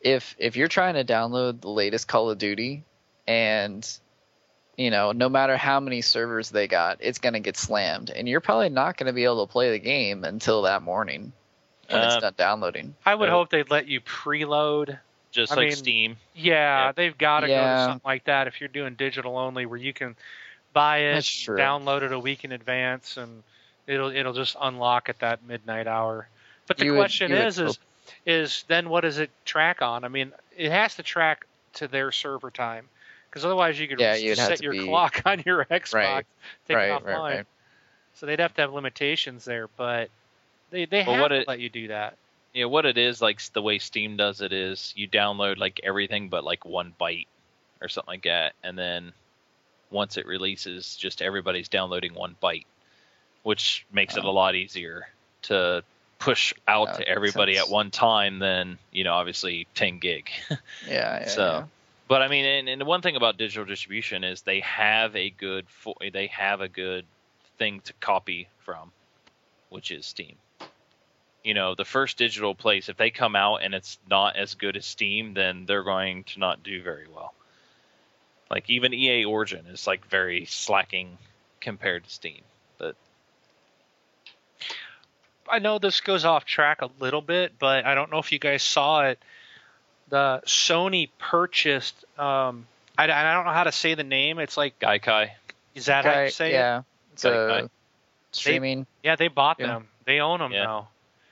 if if you're trying to download the latest Call of Duty, and you know no matter how many servers they got, it's gonna get slammed, and you're probably not gonna be able to play the game until that morning when Uh, it's done downloading. I would hope they'd let you preload. Just I like mean, Steam. Yeah, Yeah. they've got to go to something like that if you're doing digital only, where you can buy it, That's download it a week in advance, and it'll it'll just unlock at that midnight hour. But the You question would is, is is then what does it track on? I mean, it has to track to their server time, because otherwise you could Yeah, just set your be- clock on your Xbox, Right, take right, it right, offline. right. So they'd have to have limitations there, but they they Well, have what to it- let you do that. Yeah, what it is like the way Steam does it is you download like everything but like one byte or something like that, and then once it releases, just everybody's downloading one byte, which makes it a Oh. lot easier to push out to everybody sense. at one time than you know obviously 10 gig. Yeah, yeah, so, yeah. but I mean, and, and the one thing about digital distribution is they have a good fo- they have a good thing to copy from, which is Steam. You know, the first digital place, if they come out and it's not as good as Steam, then they're going to not do very well. Like even EA Origin is like very slacking compared to Steam. But I know this goes off track a little bit, but I don't know if you guys saw it. The Sony purchased. Um, I, I don't know how to say the name. It's like Gaikai, is that how you say it? yeah, it's Guy- a streaming Yeah, they bought Yeah. them. They own them Yeah. now,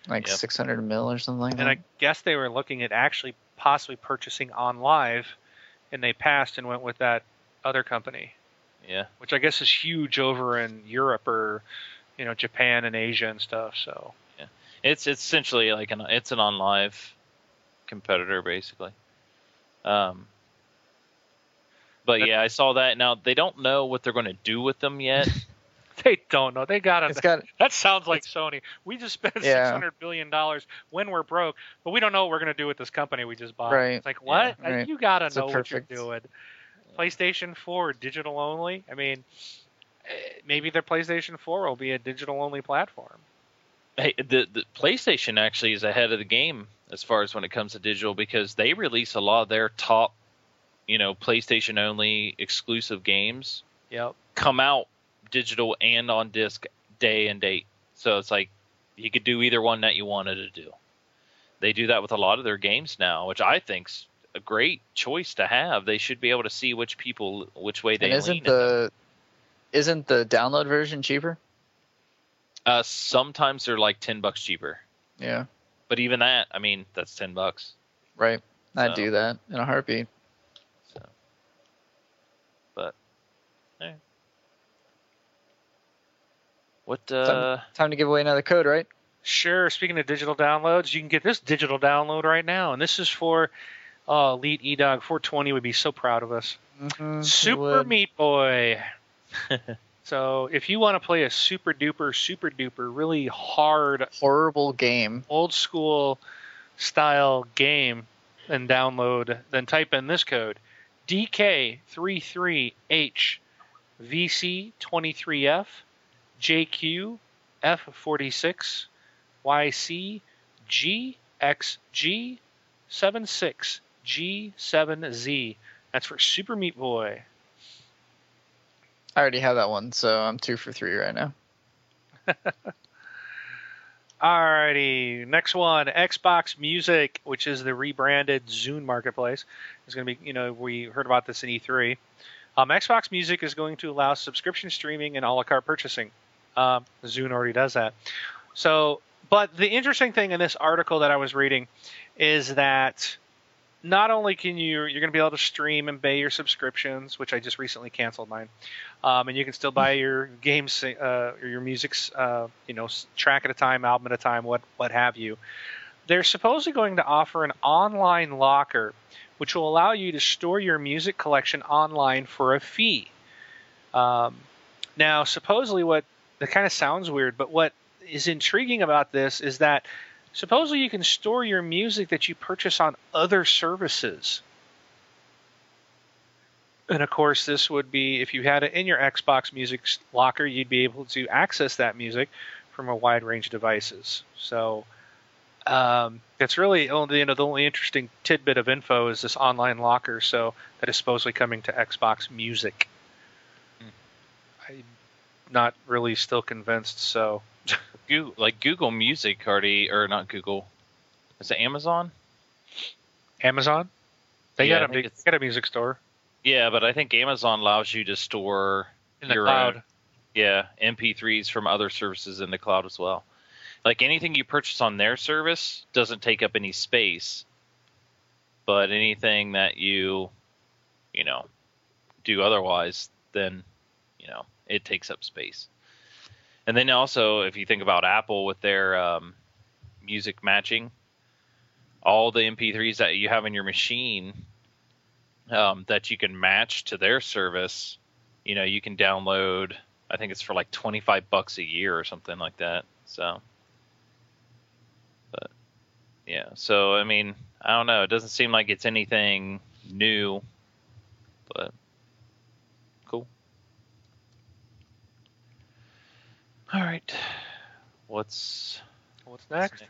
like Yep. 600 mil or something like and that. I guess they were looking at actually possibly purchasing OnLive, and they passed and went with that other company, yeah, which I guess is huge over in Europe or you know Japan and Asia and stuff. So Yeah. it's it's essentially like an it's an OnLive competitor basically. Um, But yeah, I saw that. Now they don't know what they're going to do with them yet. They don't know. They got It's got That sounds like Sony. We just spent Yeah. six hundred billion dollars when we're broke, but we don't know what we're gonna do with this company we just bought. Right. It's like what? Yeah, right. You gotta It's a know what you're doing. PlayStation 4 digital only. I mean, eh, maybe their PlayStation 4 will be a digital only platform. hey, the the PlayStation actually is ahead of the game as far as when it comes to digital because they release a lot of their top, you know, PlayStation only exclusive games Yep. come out digital and on disc day and date. So it's like you could do either one that you wanted to do. They do that with a lot of their games now, which I think's a great choice to have. They should be able to see which people which way they and isn't lean. the isn't the download version cheaper? uh, sometimes they're like ten bucks cheaper, Yeah. but even that, I mean, that's ten bucks. Right. I'd do that in a heartbeat. So, but. What? Uh, Time to give away another code, right? Sure. Speaking of digital downloads, you can get this digital download right now, and this is for oh, Elite Edog 420 would be so proud of us. Mm-hmm. Super Meat Boy. so if you want to play a super duper, super duper, really hard, horrible game. old school style game and download, then type in this code DK33H VC23F JQ F46 YC GXG 76 G7Z. That's for Super Meat Boy. I already have that one, so I'm two for three right now. Alrighty, next one, Xbox Music, which is the rebranded Zune Marketplace. Is going to be, you know, we heard about this in E3. Um, Xbox Music is going to allow subscription streaming and a la carte purchasing. Um, Zune already does that. So, but the interesting thing in this article that I was reading is that not only can you you're going to be able to stream and pay your subscriptions, which I just recently canceled mine, um, and you can still buy your games uh, or your music's uh, you know track at a time, album at a time, what what have you. They're supposedly going to offer an online locker, which will allow you to store your music collection online for a fee. Um, now, supposedly, what that kind of sounds weird, but what is intriguing about this is that supposedly you can store your music that you purchase on other services. And of course, this would be if you had it in your Xbox Music locker, you'd be able to access that music from a wide range of devices. So um, it's really only you know the only interesting tidbit of info is this online locker. So that is supposedly coming to Xbox Music. Not really still convinced. So Google, like Google Music already, or not Google, is it Amazon? Amazon, they Yeah, got a big, got a music store Yeah, but I think Amazon allows you to store in the your cloud. own, yeah, MP3s from other services in the cloud as well. Like anything you purchase on their service doesn't take up any space, but anything that you, you know, do otherwise, then, you know, it takes up space. And then also, if you think about Apple with their um, music matching, all the MP3s that you have in your machine um, that you can match to their service, you know, you can download. I think it's for like twenty five bucks a year or something like that. So, but yeah, so I mean, I don't know. It doesn't seem like it's anything new, but All right, what's What's what's next?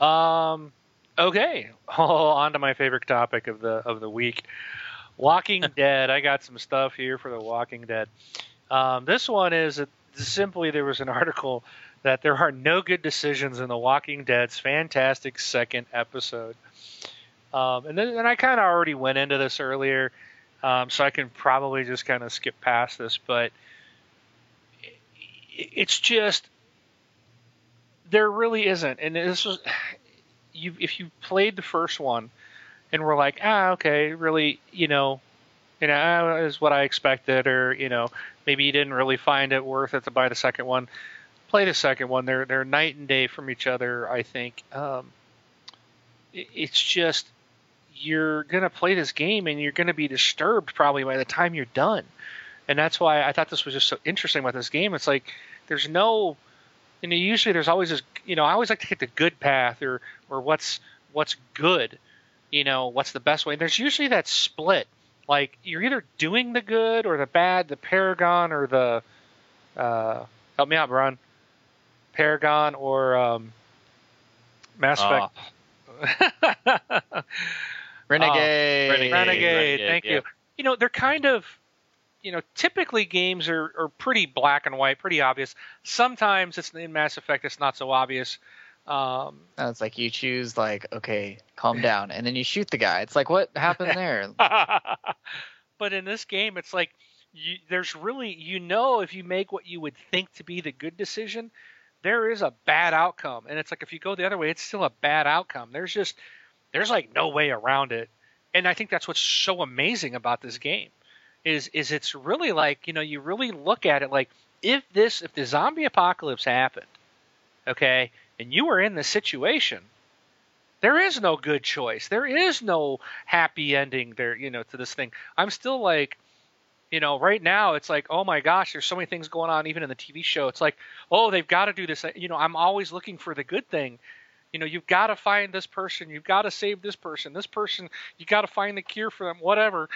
Um, okay, oh, on to my favorite topic of the of the week, Walking Dead. I got some stuff here for the Walking Dead. Um, this one is uh, simply there was an article that there are no good decisions in the Walking Dead's fantastic second episode. Um, and then and I kind of already went into this earlier, um, so I can probably just kind of skip past this, but it's just there really isn't. And this was you if you played the first one and were like, ah, okay, really, you know, you know, ah, is what I expected, or you know, maybe you didn't really find it worth it to buy the second one. Play the second one. They're they're night and day from each other. I think. Um, it- it's just you're gonna play this game and you're gonna be disturbed probably by the time you're done. And that's why I thought this was just so interesting about this game. It's like there's no you know, usually there's always this you know, I always like to hit the good path or or what's what's good, you know, what's the best way. There's usually that split. Like you're either doing the good or the bad, the Paragon or the uh help me out, Brian. Paragon or um Mass Ah. Effect. Renegade. Renegade. Renegade, thank yeah. you. You know, they're kind of, you know, typically games are, are pretty black and white, pretty obvious. Sometimes it's in Mass Effect, it's not so obvious. Um, No, it's like you choose like, okay, calm down, and then you shoot the guy. It's like, what happened there? but in this game, it's like you, there's really, you know, if you make what you would think to be the good decision, there is a bad outcome. And it's like if you go the other way, it's still a bad outcome. There's just, there's like no way around it. And I think that's what's so amazing about this game is is it's really like you know you really look at it like if this if the zombie apocalypse happened okay and you were in the situation there is no good choice. There is no happy ending there you know to this thing. I'm still like you know right now it's like oh my gosh there's so many things going on even in the tv show. It's like oh they've got to do this. You know i'm always looking for the good thing. You know you've got to find this person. You've got to save this person. This person you got to find the cure for them whatever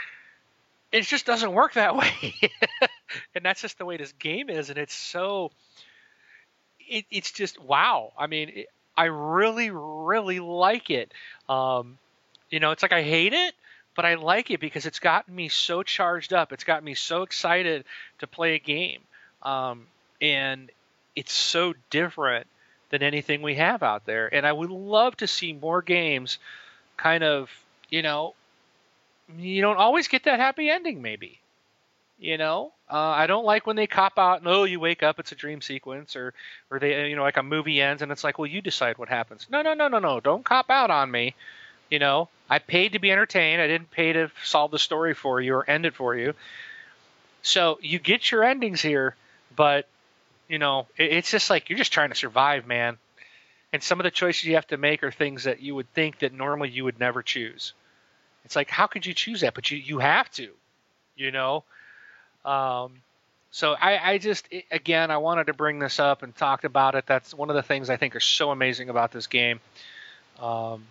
it just doesn't work that way. And that's just the way this game is and it's so it, it's just wow. I mean it, i really really like it. Um, you know it's like i hate it but i like it because it's gotten me so charged up. It's gotten me so excited to play a game. Um, and it's so different than anything we have out there. And i would love to see more games kind of you know you don't always get that happy ending maybe. You know? Uh, i don't like when they cop out and oh you wake up it's a dream sequence or or they you know like a movie ends and it's like well you decide what happens. No no no no no. Don't cop out on me. You know? I paid to be entertained. I didn't pay to solve the story for you or end it for you. So you get your endings here but you know it, it's just like you're just trying to survive man. And some of the choices you have to make are things that you would think that normally you would never choose it's like how could you choose that but you you have to you know um so I, I just i again I wanted to bring this up and talk about it. That's one of the things I think are so amazing about this game. Um,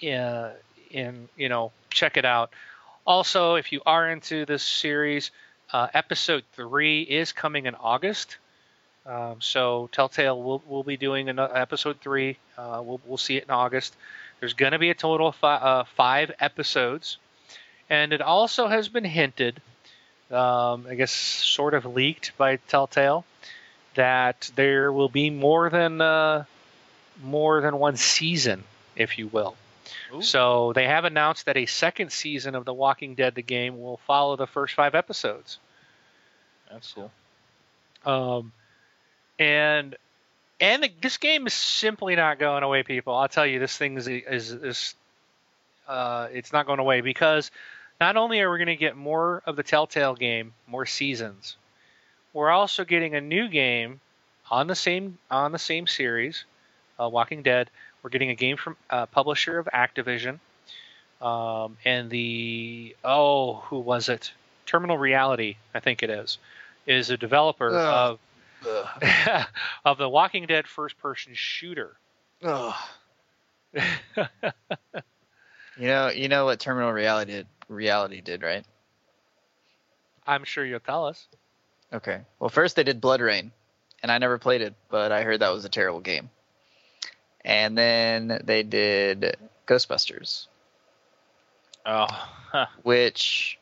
yeah, and you know, check it out. Also, if you are into this series, uh, episode three is coming in August. Um, so Telltale will will be doing another episode three. Uh, we'll we'll see it in August. There's going to be a total of fi- uh, five episodes, and it also has been hinted um, I guess, sort of leaked by Telltale that there will be more than uh, more than one season, if you will. Ooh. So they have announced that a second season of The Walking Dead, the game, will follow the first five episodes. That's cool. Um, and and the, this game is simply not going away, people. I'll tell you, this thing is is, is uh, it's not going away because not only are we going to get more of the Telltale game, more seasons, we're also getting a new game on the same on the same series, uh, Walking Dead. We're getting a game from uh, publisher of Activision, um, and the oh, who was it? Terminal Reality, I think it is, is a developer Ugh. of. of the Walking Dead first-person shooter. Ugh. You know, you know what Terminal Reality did, Reality did, right? I'm sure you'll tell us. Okay. Well, first they did BloodRayne, and I never played it, but I heard that was a terrible game. And then they did Ghostbusters, Oh, huh. which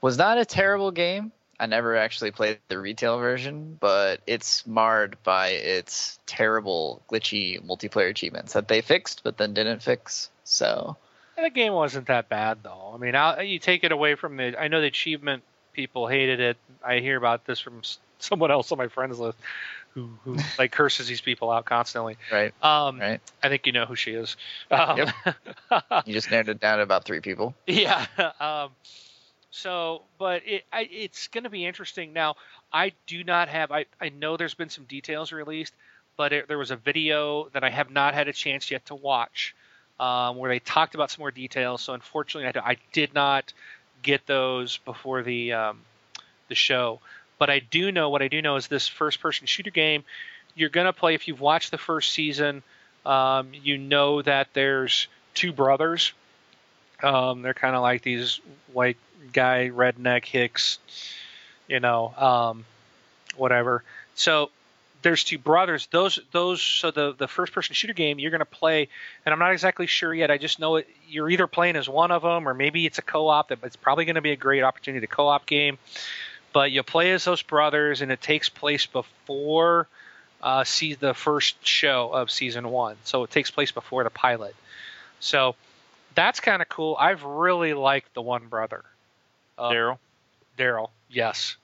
was not a terrible game. I never actually played the retail version, but it's marred by its terrible glitchy multiplayer achievements that they fixed but then didn't fix. So, The game wasn't that bad, though. I mean, i you take it away from the. I know the achievement people hated it. I hear about this from someone else on my friends list, who who like curses these people out constantly. right, Um, right. I think you know who she is. Um, You just narrowed it down to about three people. yeah. Um, so, but it I, it's going to be interesting. Now, I do not have. I I know there's been some details released, but it, there was a video that I have not had a chance yet to watch um, where they talked about some more details. So unfortunately, I, I did not get those before the um, the show. But I do know what I do know is this first-person shooter game. You're gonna play if you've watched the first season. Um, you know that there's two brothers. Um, they're kind of like these white guy redneck hicks, you know, um, whatever. So there's two brothers. Those those so the the first person shooter game you're going to play, and I'm not exactly sure yet. I just know it. You're either playing as one of them, or maybe it's a co-op. That it's probably going to be a great opportunity to co-op game. But you play as those brothers, and it takes place before uh, see the first show of season one. So it takes place before the pilot. So that's kind of cool. I've really liked the one brother, uh, Daryl. Daryl. Yes.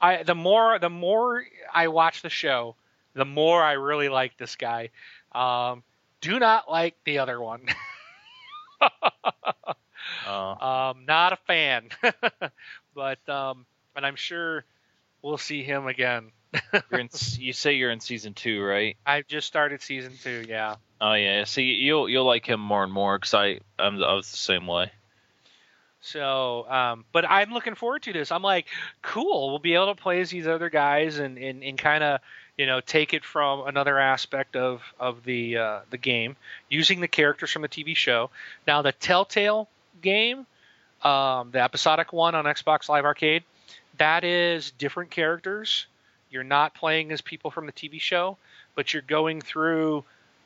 I the more the more I watch the show, the more I really like this guy. Um, do not like the other one. Uh, um, not a fan. but um, and I'm sure we'll see him again. you're in, you say you're in season two, right? I've just started season two. Yeah. Oh yeah. See, you'll you'll like him more and more because I I'm I was the same way. So, um, but I'm looking forward to this. I'm like, cool. We'll be able to play as these other guys and, and, and kind of, you know, take it from another aspect of of the uh, the game using the characters from the TV show. Now, the Telltale game, um, the episodic one on Xbox Live Arcade, that is different characters. You're not playing as people from the TV show, but you're going through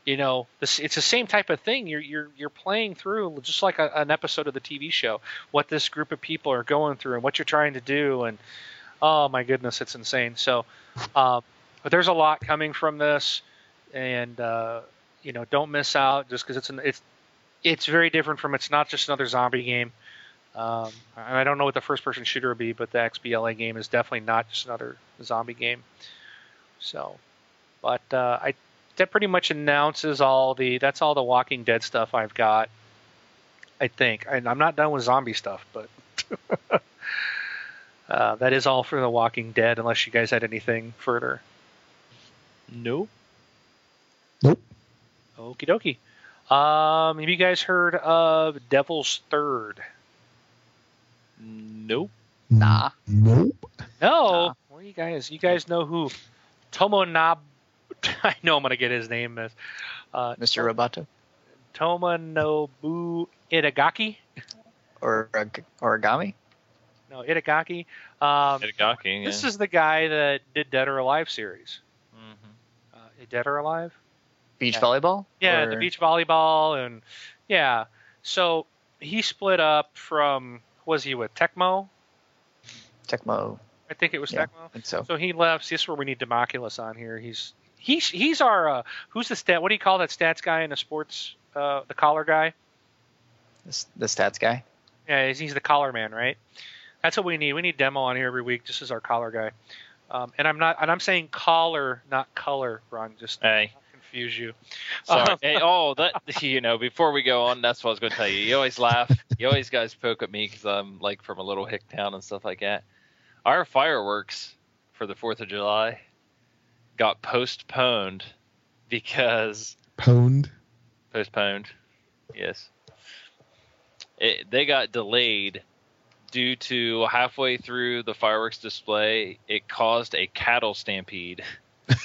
you know this, it's the same type of thing. You're you're you're playing through just like a, an episode of the TV show what this group of people are going through and what you're trying to do and oh my goodness it's insane. So uh, but there's a lot coming from this and uh, you know don't miss out just because it's an it's it's very different from it's not just another zombie game. Um, and I don't know what the first person shooter will be but the XBLA game is definitely not just another zombie game. So but uh, I that pretty much announces all the that's all the Walking Dead stuff I've got. I think, and I'm not done with zombie stuff, but uh, that is all for the Walking Dead. Unless you guys had anything further. Nope. Nope. Okie dokie. Um, have you guys heard of Devil's Third? Nope. Nah. Nope. No. Nah. Well, you guys, you guys know who Tomonab. I know I'm gonna get his name. Is uh, Mr. Roboto Tomonobu Itagaki. or uh, origami. No, Itagaki. Um, Itagaki. This is the guy that did Dead or Alive series. Mhm. Uh, Dead or Alive? Beach Yeah. volleyball. Yeah, Or- the beach volleyball and yeah. So he split up from was he with Tecmo? Tecmo. I think it was Yeah. Tecmo. I think so. So he left. This is where we need Democulus on here. He's he's he's our uh, who's the stat? What do you call that stats guy in the sports? Uh, the collar guy. The, the stats guy. Yeah, he's, he's the collar man, right? That's what we need. We need demo on here every week. Just as our collar guy. Um, and I'm not. And I'm saying collar, not color, Ron. Just Hey, not confuse you. sorry. Um, hey, oh, that you know. Before we go on, that's what I was going to tell you. You always laugh. You always guys poke at me because I'm like from a little hick town and stuff like that. Our fireworks for the Fourth of July got postponed because Pwned. postponed. Yes. It, they got delayed due to halfway through the fireworks display, it caused a cattle stampede. and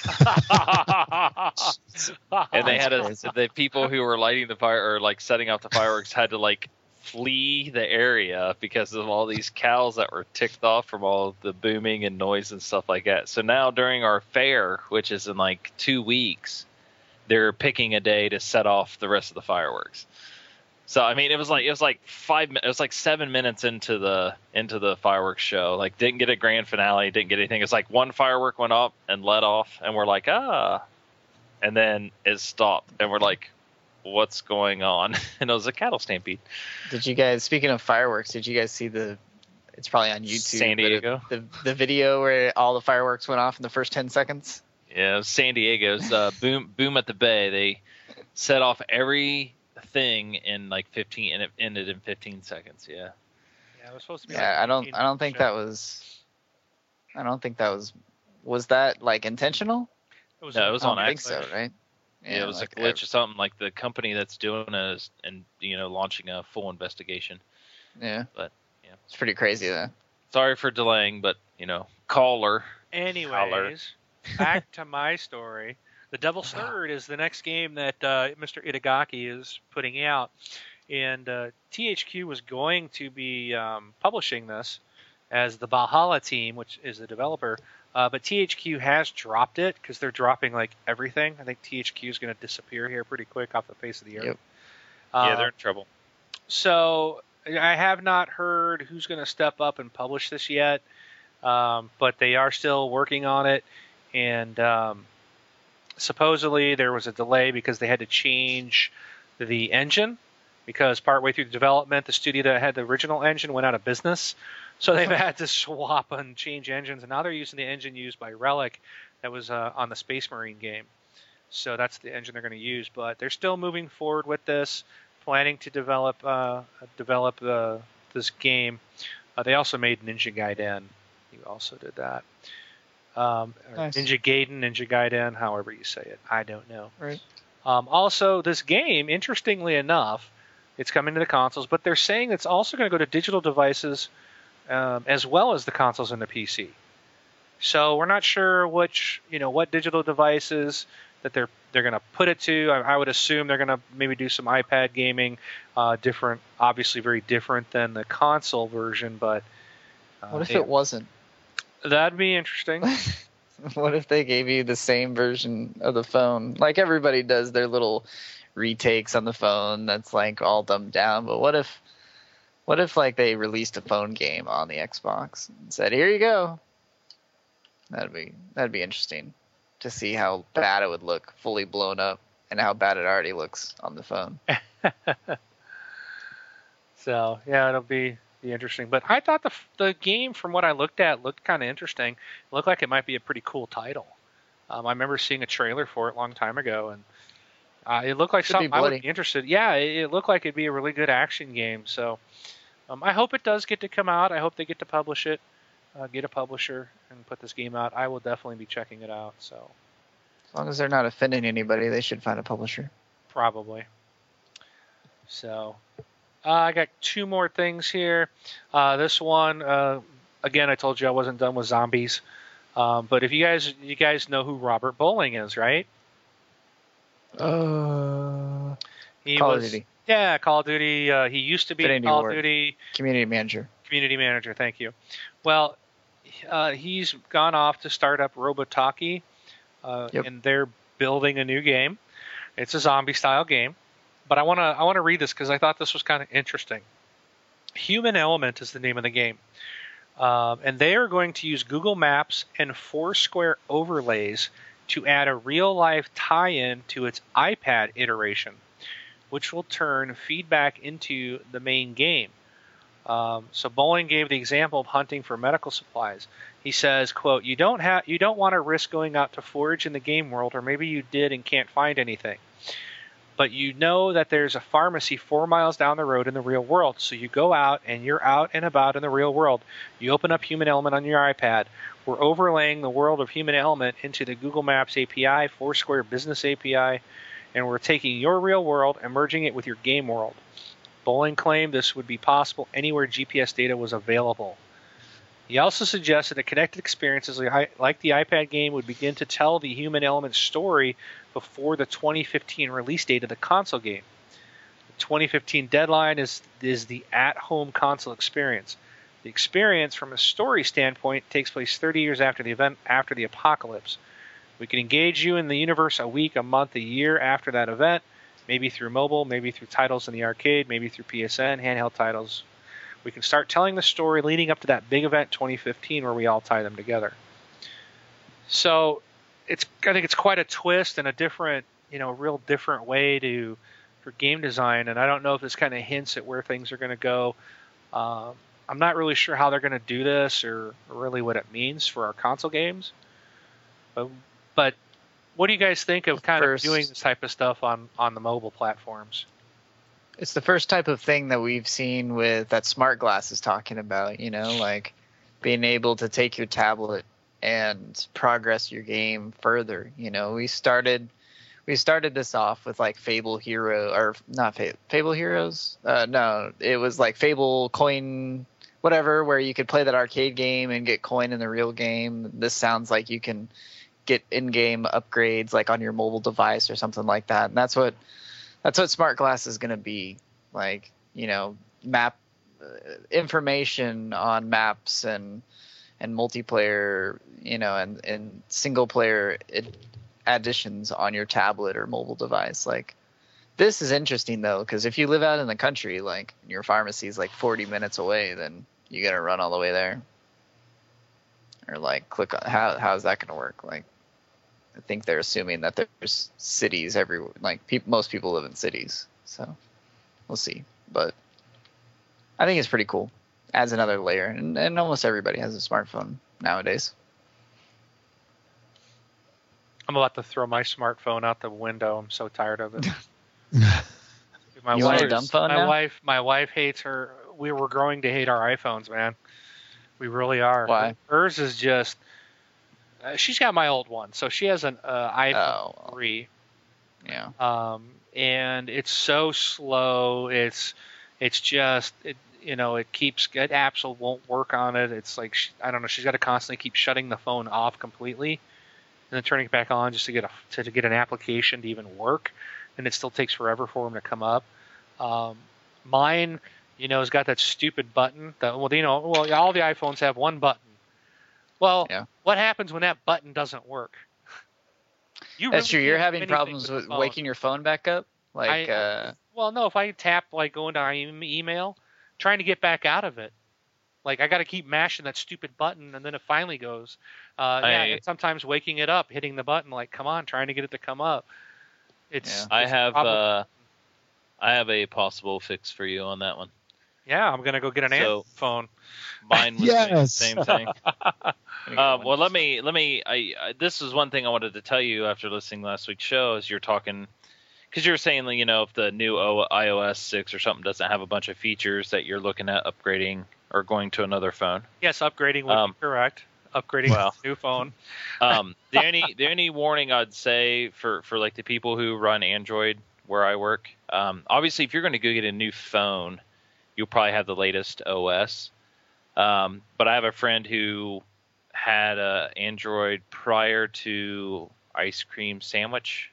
they had a, the people who were lighting the fire or like setting off the fireworks had to like flee the area because of all these cows that were ticked off from all the booming and noise and stuff like that. So now during our fair, which is in like two weeks, they're picking a day to set off the rest of the fireworks. So I mean, it was like it was like five. It was like seven minutes into the into the fireworks show. Like didn't get a grand finale, didn't get anything. It's like one firework went up and let off, and we're like ah, and then it stopped, and we're like, what's going on? And it was a cattle stampede. Did you guys? Speaking of fireworks, did you guys see the? It's probably on YouTube. San but it- Diego? the the video where all the fireworks went off in the first ten seconds. Yeah, it was San Diego's uh, boom boom at the bay. They set off everything in like 15, and it ended in 15 seconds. Yeah. Yeah, it was supposed to be. Yeah, like I don't. I don't think show. that was. I don't think that was. Was that like intentional? It was No, it was I on don't think accident. so, right? Yeah, it was like, a glitch or something. Like the company that's doing it is, and you know, launching a full investigation. Yeah. But, yeah. It's pretty crazy though. Sorry for delaying, but you know, caller. Anyways, back to my story. The Devil's Third is the next game that uh, Mr. Itagaki is putting out, and uh, THQ was going to be um, publishing this as the Valhalla team, which is the developer. Uh, but THQ has dropped it because they're dropping like everything. I think THQ is going to disappear here pretty quick off the face of the earth. Yep. Uh, yeah, they're in trouble. so I have not heard who's going to step up and publish this yet, um, but they are still working on it. And um, supposedly there was a delay because they had to change the engine because partway through the development, the studio that had the original engine went out of business. So they've had to swap and change engines, and now they're using the engine used by Relic that was uh, on the Space Marine game. So that's the engine they're going to use, but they're still moving forward with this, planning to develop uh, develop the this game. Uh, they also made Ninja Gaiden. You also did that. Um, Nice. Ninja Gaiden, Ninja Gaiden, however you say it. I don't know. Right. Um, also, this game, interestingly enough, it's coming to the consoles, but they're saying it's also going to go to digital devices um, as well as the consoles and the PC. So we're not sure which, you know, what digital devices that they're they're going to put it to. I, I would assume they're going to maybe do some iPad gaming, uh, different, obviously very different than the console version, but uh, What if yeah, it wasn't? that'd be interesting. what if they gave you the same version of the phone? Like everybody does their little retakes on the phone that's like all dumbed down, but what if what if like they released a phone game on the Xbox and said, "Here you go." That'd be that'd be interesting to see how bad it would look fully blown up and how bad it already looks on the phone. So yeah, it'll be be interesting. But I thought the the game, from what I looked at, looked kind of interesting. It looked like it might be a pretty cool title. Um, I remember seeing a trailer for it a long time ago, and uh, it looked like Should something I would be interested. Yeah, it, it looked like it'd be a really good action game. So um, I hope it does get to come out. I hope they get to publish it, uh, get a publisher, and put this game out. I will definitely be checking it out. So As long as they're not offending anybody, they should find a publisher. probably. So, uh, I got two more things here. Uh, this one, uh, again, I told you I wasn't done with zombies. Um, but if you guys, you guys know who Robert Bowling is, right? Uh, He Call of was, Duty yeah, Call of Duty. Uh, he used to be Infinity Call Ward. of Duty community manager. community manager. Thank you. Well, uh, he's gone off to start up Robotoki, uh, Yep. and they're building a new game. It's a zombie style game, but I want to I want to read this because I thought this was kind of interesting. Human Element is the name of the game, um, and they are going to use Google Maps and Foursquare overlays to add a real life tie-in to its iPad iteration, which will turn feedback into the main game. Um, so Bowling gave the example of hunting for medical supplies. He says, "quote You don't have you don't want to risk going out to forage in the game world, or maybe you did and can't find anything. But you know that there's a pharmacy four miles down the road in the real world. So you go out and you're out and about in the real world. You open up Human Element on your iPad. We're overlaying the world of Human Element into the Google Maps API, Foursquare Business API, and we're taking your real world and merging it with your game world. Bowling claimed this would be possible anywhere GPS data was available. He also suggested that connected experiences like the iPad game would begin to tell the human element story before the 2015 release date of the console game. The 2015 deadline is is the at-home console experience. The experience, from a story standpoint, takes place 30 years after the event, after the apocalypse. We can engage you in the universe a week, a month, a year after that event, maybe through mobile, maybe through titles in the arcade, maybe through PSN, handheld titles. We can start telling the story leading up to that big event 2015 where we all tie them together. So it's I think it's quite a twist and a different, you know, a real different way to for game design and I don't know if this kind of hints at where things are going to go. Um, I'm not really sure how they're going to do this or really what it means for our console games. But, but what do you guys think of kind First- of doing this type of stuff on on the mobile platforms? It's the first type of thing that we've seen with that smart glass is talking about, you know, like being able to take your tablet and progress your game further. You know, we started we started this off with like Fable Hero or not Fable, Fable Heroes. Uh, no, it was like Fable Coin, whatever, where you could play that arcade game and get coin in the real game. This sounds like you can get in-game upgrades like on your mobile device or something like that. And that's what that's what smart glass is going to be like. You know, map uh, information on maps and and multiplayer, you know, and and single player ad- additions on your tablet or mobile device. Like this is interesting though, because if you live out in the country, like your pharmacy is like 40 minutes away, then you got to run all the way there. Or like click on how how's that going to work? Like I think they're assuming that there's cities everywhere. Like peop most people live in cities, so we'll see. But I think it's pretty cool. Adds another layer, and, and almost everybody has a smartphone nowadays. I'm about to throw my smartphone out the window. I'm so tired of it. My You want a wife, dumb phone my now? wife, my wife hates her. We were growing to hate our iPhones, man. We really are. Why? Hers is just. Uh, she's got my old one, so she has an uh, iPhone Oh, three, Yeah. um, and it's so slow. It's, it's just, it, you know, it keeps it apps won't work on it. It's like she, I don't know. She's got to constantly keep shutting the phone off completely, and then turning it back on just to get a to, to get an application to even work, and it still takes forever for them to come up. Um, mine, you know, has got that stupid button. That well, you know, well, all the iPhones have one button. Well, Yeah. what happens when that button doesn't work? You That's true. really You're having problems the with waking your phone back up. Like, I- uh, Well, no, if I tap like going to my email, trying to get back out of it, like I got to keep mashing that stupid button, and then it finally goes. Uh, yeah, and sometimes waking it up, hitting the button, like come on, trying to get it to come up. It's. I it's have uh, I have a possible fix for you on that one. yeah, I'm gonna go get an so- Android phone. Mine was doing the Yes. same thing. let Um, well, let me let me. I, I this is one thing I wanted to tell you after listening to last week's show. Is you're talking because you're saying like, you know if the new o, iOS six or something doesn't have a bunch of features that you're looking at upgrading or going to another phone. Yes, upgrading would Um, be correct. Upgrading well. a new phone. Um, the only the only warning I'd say for for like the people who run Android where I work, um, obviously if you're going to go get a new phone, you'll probably have the latest OS. Um, but I have a friend who had a Android prior to Ice Cream Sandwich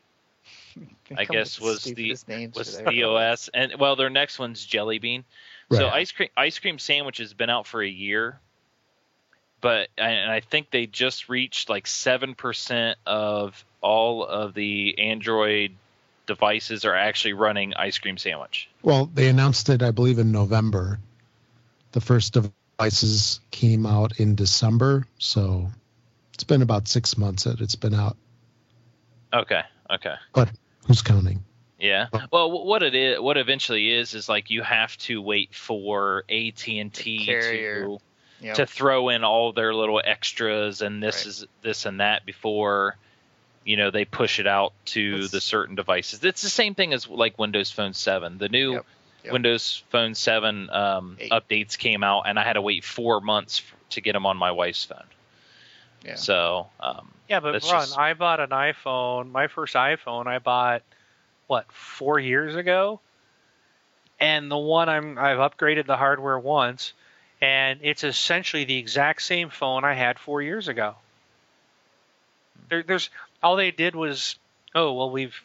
They I guess was the- names was the OS, and well, their next one's Jelly Bean. So ice cream ice cream sandwich has been out for a year, but and I think they just reached like seven percent of all of the Android devices are actually running ice cream sandwich. Well, they announced it, I believe, in November. The first devices came out in December, so it's been about six months that it's been out. Okay, okay, But Who's counting? yeah. Well, what it is, what eventually is, is like you have to wait for AT and T to Yep. to throw in all their little extras and this Right. is this and that before you know they push it out to It's- the certain devices it's the same thing as like windows phone 7 the new Yep, yep. windows phone 7 um, updates came out and i had to wait four months f- to get them on my wife's phone Yeah. so um, Yeah, but Ron, just- I bought an iPhone. My first iPhone, I bought what four years ago, and the one I'm I've upgraded the hardware once, and it's essentially the exact same phone I had four years ago. There, there's all they did was, oh well, we've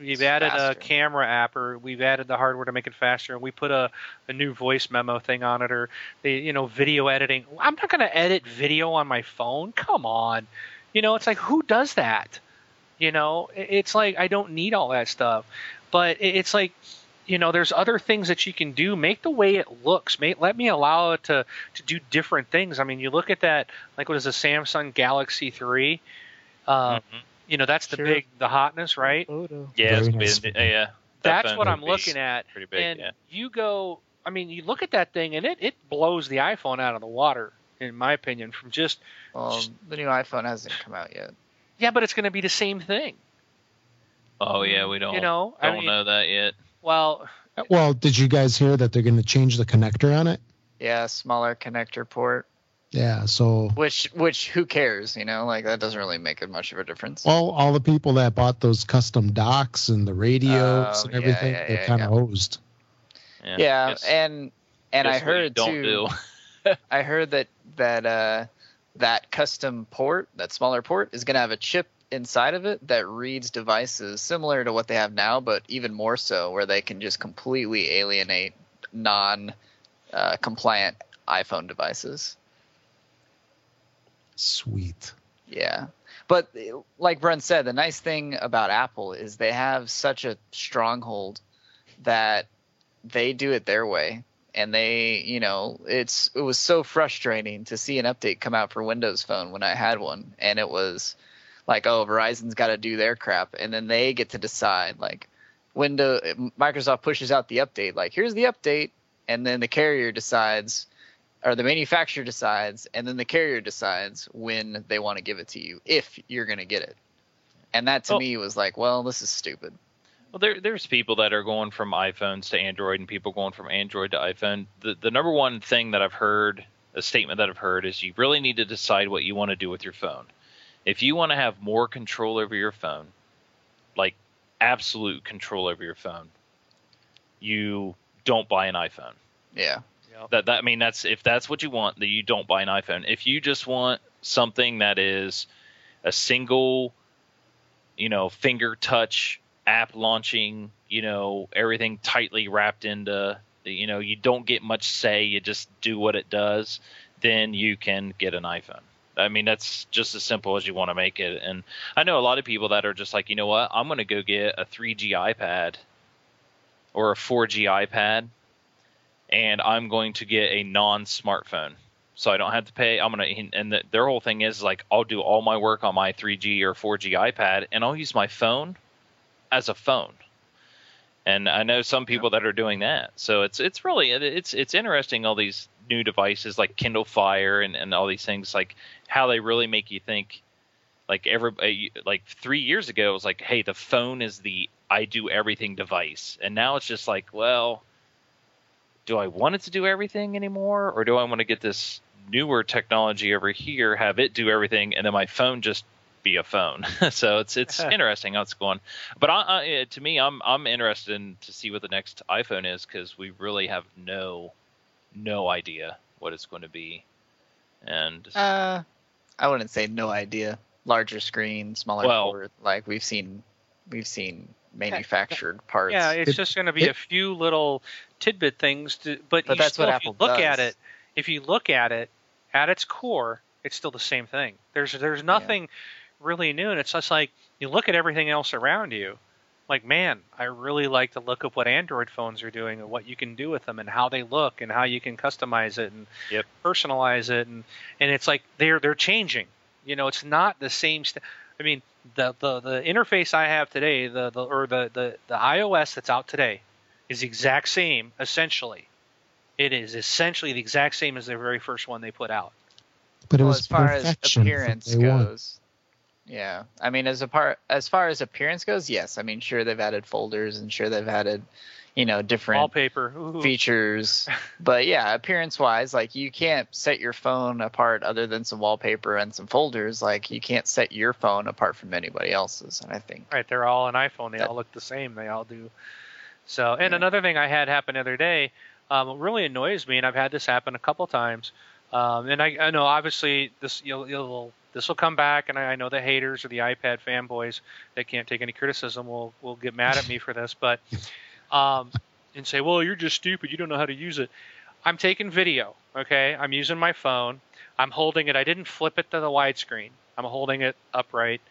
we've added a camera app or we've added the hardware to make it faster and we put a, a new voice memo thing on it or the you know video editing. I'm not going to edit video on my phone. Come on. You know it's like who does that? You know it's like i don't need all that stuff. But it's like you know there's other things that you can do. Make the way it looks. Make, let me allow it to to do different things. I mean you look at that like what is a samsung galaxy 3 uh, mhm. You know that's the Sure. big the hotness right yeah it's Very nice. been- uh, yeah that that's phone what i'm looking at pretty big and yeah you go i mean you look at that thing and it, it blows the iphone out of the water in my opinion from just Well, the new iPhone hasn't come out yet. yeah but it's going to be the same thing oh yeah we don't you know don't i mean know that yet well Well, did you guys hear that they're going to change the connector on it? Yeah, smaller connector port. Yeah, so Which which who cares? You know, like that doesn't really make it much of a difference. all all the people that bought those custom docks and the radios Oh, and everything, yeah, they're yeah, kind of yeah. hosed. yeah, guess- and and I guess what you heard don't too. do. I heard that that uh, that custom port, that smaller port, is going to have a chip inside of it that reads devices similar to what they have now, but even more so, where they can just completely alienate non-compliant iPhone devices. Sweet. Yeah. But like Brent said, the nice thing about Apple is they have such a stronghold that they do it their way. And they, you know, it's it was so frustrating to see an update come out for Windows Phone when I had one, and it was like, oh, Verizon's got to do their crap, and then they get to decide. Like, Window Microsoft pushes out the update, like here's the update, and then the carrier decides or the manufacturer decides and then the carrier decides when they want to give it to you if you're going to get it and that to Oh. me was like well this is stupid Well, there, there's people that are going from iPhones to Android, and people going from Android to iPhone. The, the number one thing that I've heard, a statement that I've heard, is you really need to decide what you want to do with your phone. If you want to have more control over your phone, like absolute control over your phone, you don't buy an iPhone. yeah That, that I mean, that's if that's what you want, that you don't buy an iPhone. If you just want something that is a single, you know, finger touch app launching, you know, everything tightly wrapped into, you know, you don't get much say, you just do what it does, then you can get an iPhone. I mean, that's just as simple as you want to make it. And I know a lot of people that are just like, you know what, I'm going to go get a 3G iPad or a 4G iPad and I'm going to get a non-smartphone, so I don't have to pay. I'm gonna, and the, their whole thing is like, I'll do all my work on my 3G or 4G iPad, and I'll use my phone as a phone. And I know some people that are doing that, so it's it's really it's it's interesting all these new devices like Kindle Fire and, and all these things like how they really make you think. Like every uh, like three years ago, it was like, hey, the phone is the I do everything device, and now it's just like, well, do I want it to do everything anymore, or do I want to get this newer technology over here, have it do everything, and then my phone just be a phone? so it's it's interesting how it's going. But I, I, to me, I'm I'm interested in to see what the next iPhone is because we really have no no idea what it's going to be, and uh i wouldn't say no idea larger screen smaller Well- port like we've seen we've seen manufactured parts Yeah, it's just going to be a few little tidbit things. To, but But that's still, what if you Apple look at it, if you look at it at its core, it's still the same thing. There's there's nothing really new, and it's just like you look at everything else around you. Like, man, I really like the look of what Android phones are doing and what you can do with them and how they look and how you can customize it and Yep. personalize it and and it's like they're they're changing. You know, it's not the same. St- I mean, the, the the interface I have today, the, the or the, the the iOS that's out today, is the exact same essentially. It is essentially the exact same as the very first one they put out. But it well, was as far as perfection from appearance day one. goes yeah i mean as a part as far as appearance goes yes i mean sure they've added folders and sure they've added you know different Wallpaper. Ooh. features. but yeah, appearance wise, like you can't set your phone apart other than some wallpaper and some folders. Like you can't set your phone apart from anybody else's. And I think Right, they're all an iPhone. They That- all look the same. They all do. So, and Yeah. another thing I had happen the other day, um, really annoys me, and I've had this happen a couple times. Um, and I, I know obviously this you'll, you'll this will come back, and I, I know the haters or the iPad fanboys that can't take any criticism will will get mad at me for this, but um, and say, well, you're just stupid. You don't know how to use it. I'm taking video. Okay, I'm using my phone. I'm holding it. I didn't flip it to the widescreen. I'm holding it upright,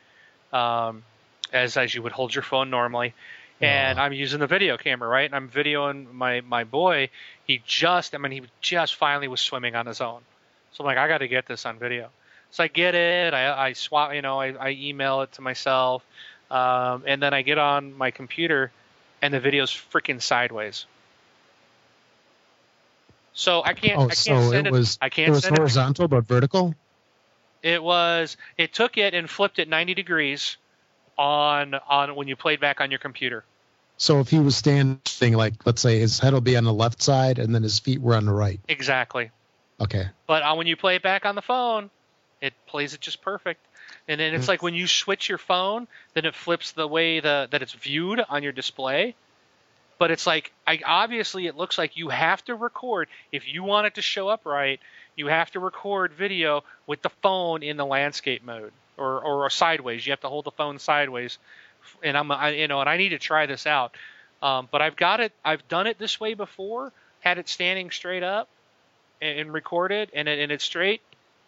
um, as as you would hold your phone normally. And I'm using the video camera, right? And I'm videoing my my boy. He just, I mean, he just finally was swimming on his own. So I'm like, I got to get this on video. So I get it. I I swap, you know, I, I email it to myself, um, and then I get on my computer, and the video's freaking sideways. So I can't. Oh, I can't so send it was I can't was send it horizontal but vertical. it was it took it and flipped it 90 degrees on on when you played back on your computer. So if he was standing, like let's say his head will be on the left side and then his feet were on the right. Exactly. Okay. But uh, when you play it back on the phone, it plays it just perfect. And then it's Mm. like when you switch your phone, then it flips the way the that it's viewed on your display. But it's like I obviously it looks like you have to record if you want it to show up right. You have to record video with the phone in the landscape mode or or sideways. You have to hold the phone sideways. And I'm I, you know and I need to try this out. Um, but I've got it. I've done it this way before. Had it standing straight up and, and recorded, and it, and it's straight.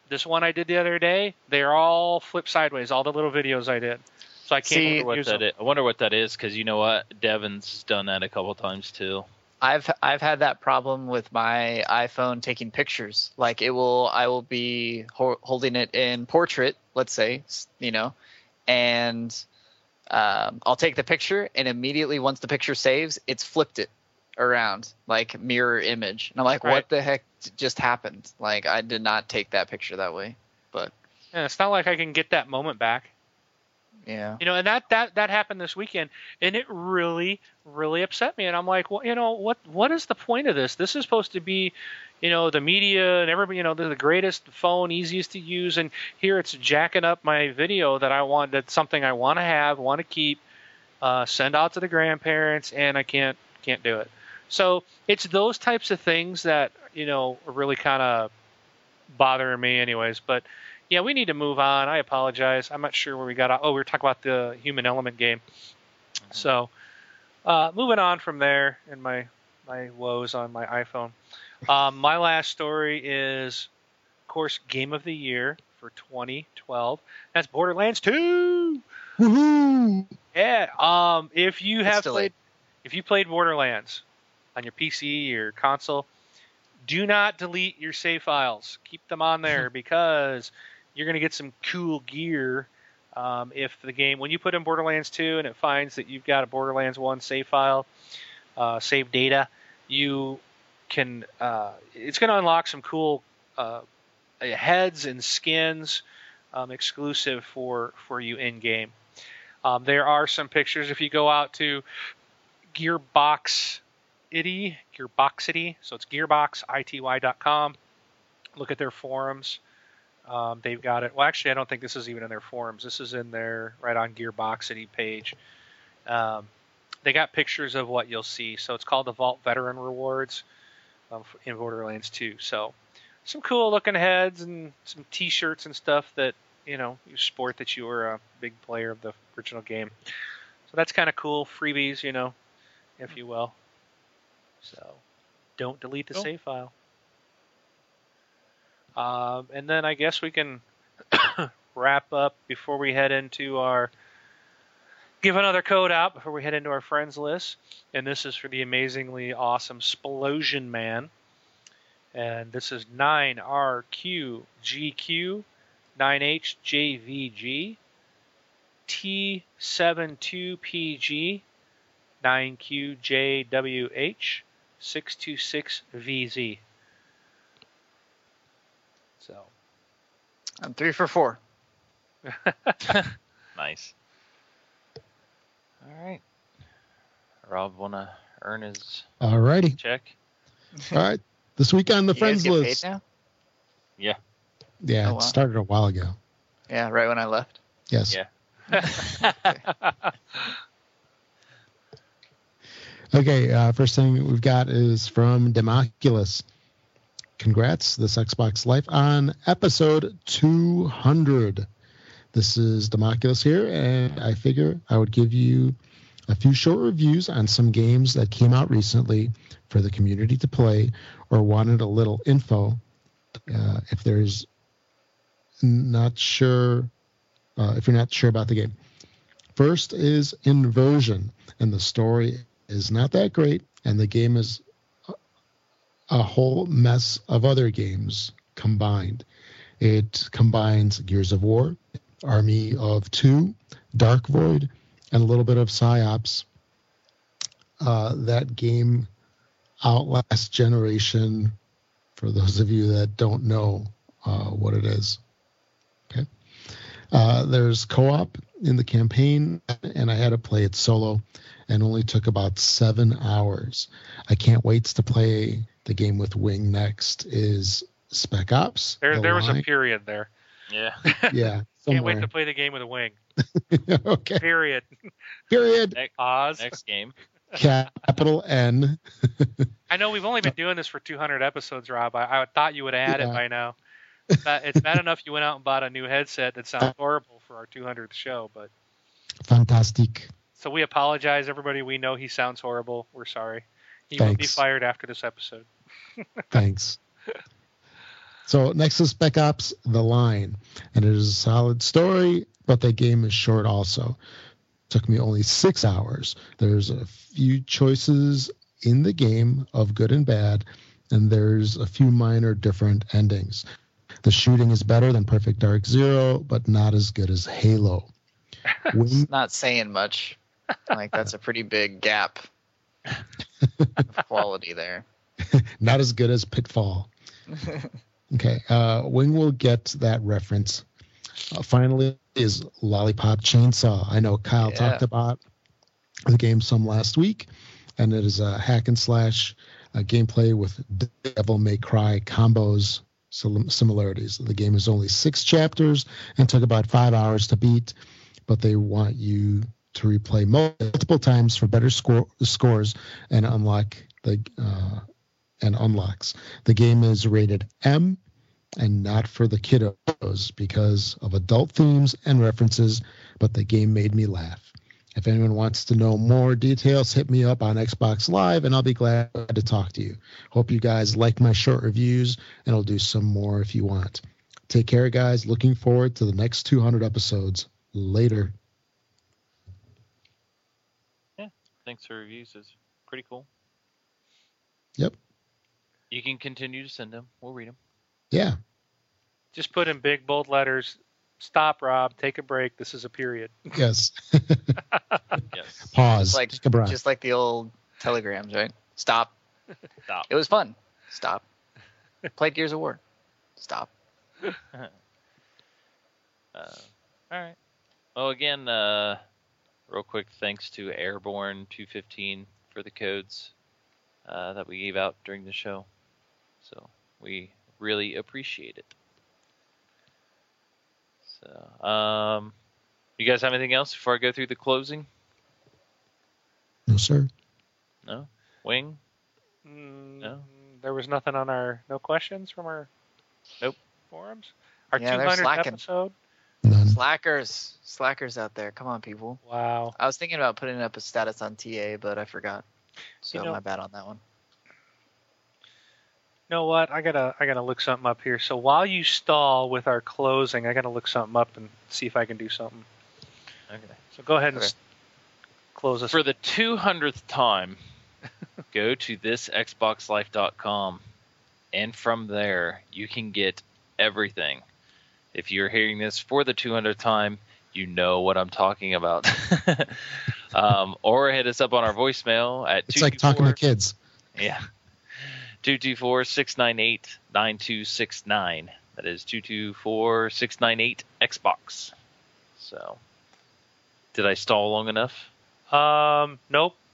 This one I did the other day, they're all flipped sideways. All the little videos I did, so I can't See- I what use that them. is. I wonder what that is because you know what, Devin's done that a couple times too. I've I've had that problem with my iPhone taking pictures. Like it will, I will be ho- holding it in portrait, let's say, you know, and um, I'll take the picture, and immediately once the picture saves, it's flipped it around like mirror image, and I'm like, Right. what the heck just happened? Like I did not take that picture that way. But yeah, it's not like I can get that moment back. Yeah. You know, and that that that happened this weekend, and it really really upset me. And I'm like, well, you know, what what is the point of this? This is supposed to be, you know, the media and everybody, you know, the, the greatest phone, easiest to use, and here it's jacking up my video that I want. That's something I want to have, want to keep, uh, send out to the grandparents, and I can't can't do it. So it's those types of things that you know are really kind of bothering me, anyways. But yeah, we need to move on. I apologize. I'm not sure where we got. Oh, we were talking about the human element game. So, uh, moving on from there, and my my woes on my iPhone. Um, my last story is, of course, game of the year for 2012. That's Borderlands 2. Woohoo! Yeah. Um, if you have played, if you played Borderlands on your PC or console, do not delete your save files. Keep them on there because you're going to get some cool gear. Um, if the game, when you put in Borderlands 2 and it finds that you've got a Borderlands 1 save file, uh, save data, you can. Uh, it's going to unlock some cool uh, heads and skins um, exclusive for for you in game. Um, there are some pictures if you go out to Gearbox Itty, Gearboxity, so it's gearboxity.com. Look at their forums. Um, they've got it. Well, actually, I don't think this is even in their forums. This is in their right on Gearboxity page. Um, they got pictures of what you'll see. So it's called the Vault Veteran Rewards um, in Borderlands 2. So some cool looking heads and some T-shirts and stuff that you know you sport that you were a big player of the original game. So that's kind of cool. Freebies, you know, if you will. So don't delete the Cool. save file. Um, and then I guess we can wrap up before we head into our give another code out before we head into our friends list. And this is for the amazingly awesome Splosion Man. And this is 9RQGQ 9HJVG T72PG 9QJWH 626VZ. So, I'm three for four. Nice. All right. Rob wanna earn his All righty. check? All right. This week on the You guys friends get list. paid now? Yeah, Oh, wow. it started a while ago. Yeah, right when I left. Yes. Yeah. Okay, uh, first thing we've got is from Democulus. Congrats, this Xbox Life on episode 200. This is Democulus here, and I figure I would give you a few short reviews on some games that came out recently for the community to play or wanted a little info. Uh, if there's not sure, uh, if you're not sure about the game. First is Inversion, and the story is not that great, and the game is a- whole mess of other games combined. It combines Gears of War, Army of Two, Dark Void, and a little bit of Psi-Ops. Uh, that game outlasts Generation, for those of you that don't know uh, what it is. Okay. Uh, there's co-op in the campaign, and I had to play it solo, and only took about seven hours. I can't wait to play the game with Wing next. Is Spec Ops. There, The there was a period there. Yeah. yeah. Can't wait to play the game with a wing. okay. Period. Period. Next, Oz. next game. Capital N. I know we've only been doing this for 200 episodes, Rob. I, I thought you would add it by now. It's bad, it's bad enough you went out and bought a new headset that sounds horrible for our 200th show, but Fantastic. So we apologize, everybody. We know he sounds horrible. We're sorry. He will be fired after this episode. Thanks. So next is Spec Ops: The Line, and it is a solid story, but the game is short. Also, took me only six hours. There's a few choices in the game of good and bad, and there's a few minor different endings. The shooting is better than Perfect Dark Zero, but not as good as Halo. Wing, It's not saying much. Like that's a pretty big gap of quality there. not as good as Pitfall. Okay, uh, Wing will get that reference. Uh, finally, is Lollipop Chainsaw. I know Kyle Yeah. talked about the game some last week, and it is a hack and slash uh, gameplay with Devil May Cry combos similarities. The game is only six chapters and took about five hours to beat, but they want you to replay multiple times for better score scores and unlock the uh, and unlocks. The game is rated M and not for the kiddos because of adult themes and references, but the game made me laugh. If anyone wants to know more details, hit me up on Xbox Live and I'll be glad to talk to you. Hope you guys like my short reviews and I'll do some more if you want. Take care, guys. Looking forward to the next 200 episodes. Later. Thanks for reviews. It's pretty cool. Yep. You can continue to send them. We'll read them. Yeah. Just put in big bold letters. Stop, Rob. Take a break. This is a period. Yes. Yes. Pause. Just like Take a breath. just like the old telegrams, right? Stop. Stop. It was fun. Stop. Played Gears of War. Stop. Uh, all right. Well, again, uh, real quick, thanks to Airborne 215 for the codes uh, that we gave out during the show. So we really appreciate it. So, um, you guys have anything else before I go through the closing? no, sir. No. Wing. Mm, No? There was nothing on our no questions from our Nope. forums. Our Yeah, they're 200th episode. None. Slackers. Slackers out there. Come on, people. Wow. I was thinking about putting up a status on TA, but I forgot. So You know- my bad on that one. You know what? I gotta I gotta look something up here. So while you stall with our closing, I gotta look something up and see if I can do something. Okay. So go ahead and Okay. close us. For the 200th time, go to this thisxboxlife.com, and from there, you can get everything. If you're hearing this for the 200th time, you know what I'm talking about. um, or hit us up on our voicemail at It's like talking to 224 kids. Yeah. 224 698 9269. That is 224 698 Xbox. So, did I stall long enough? Um, nope.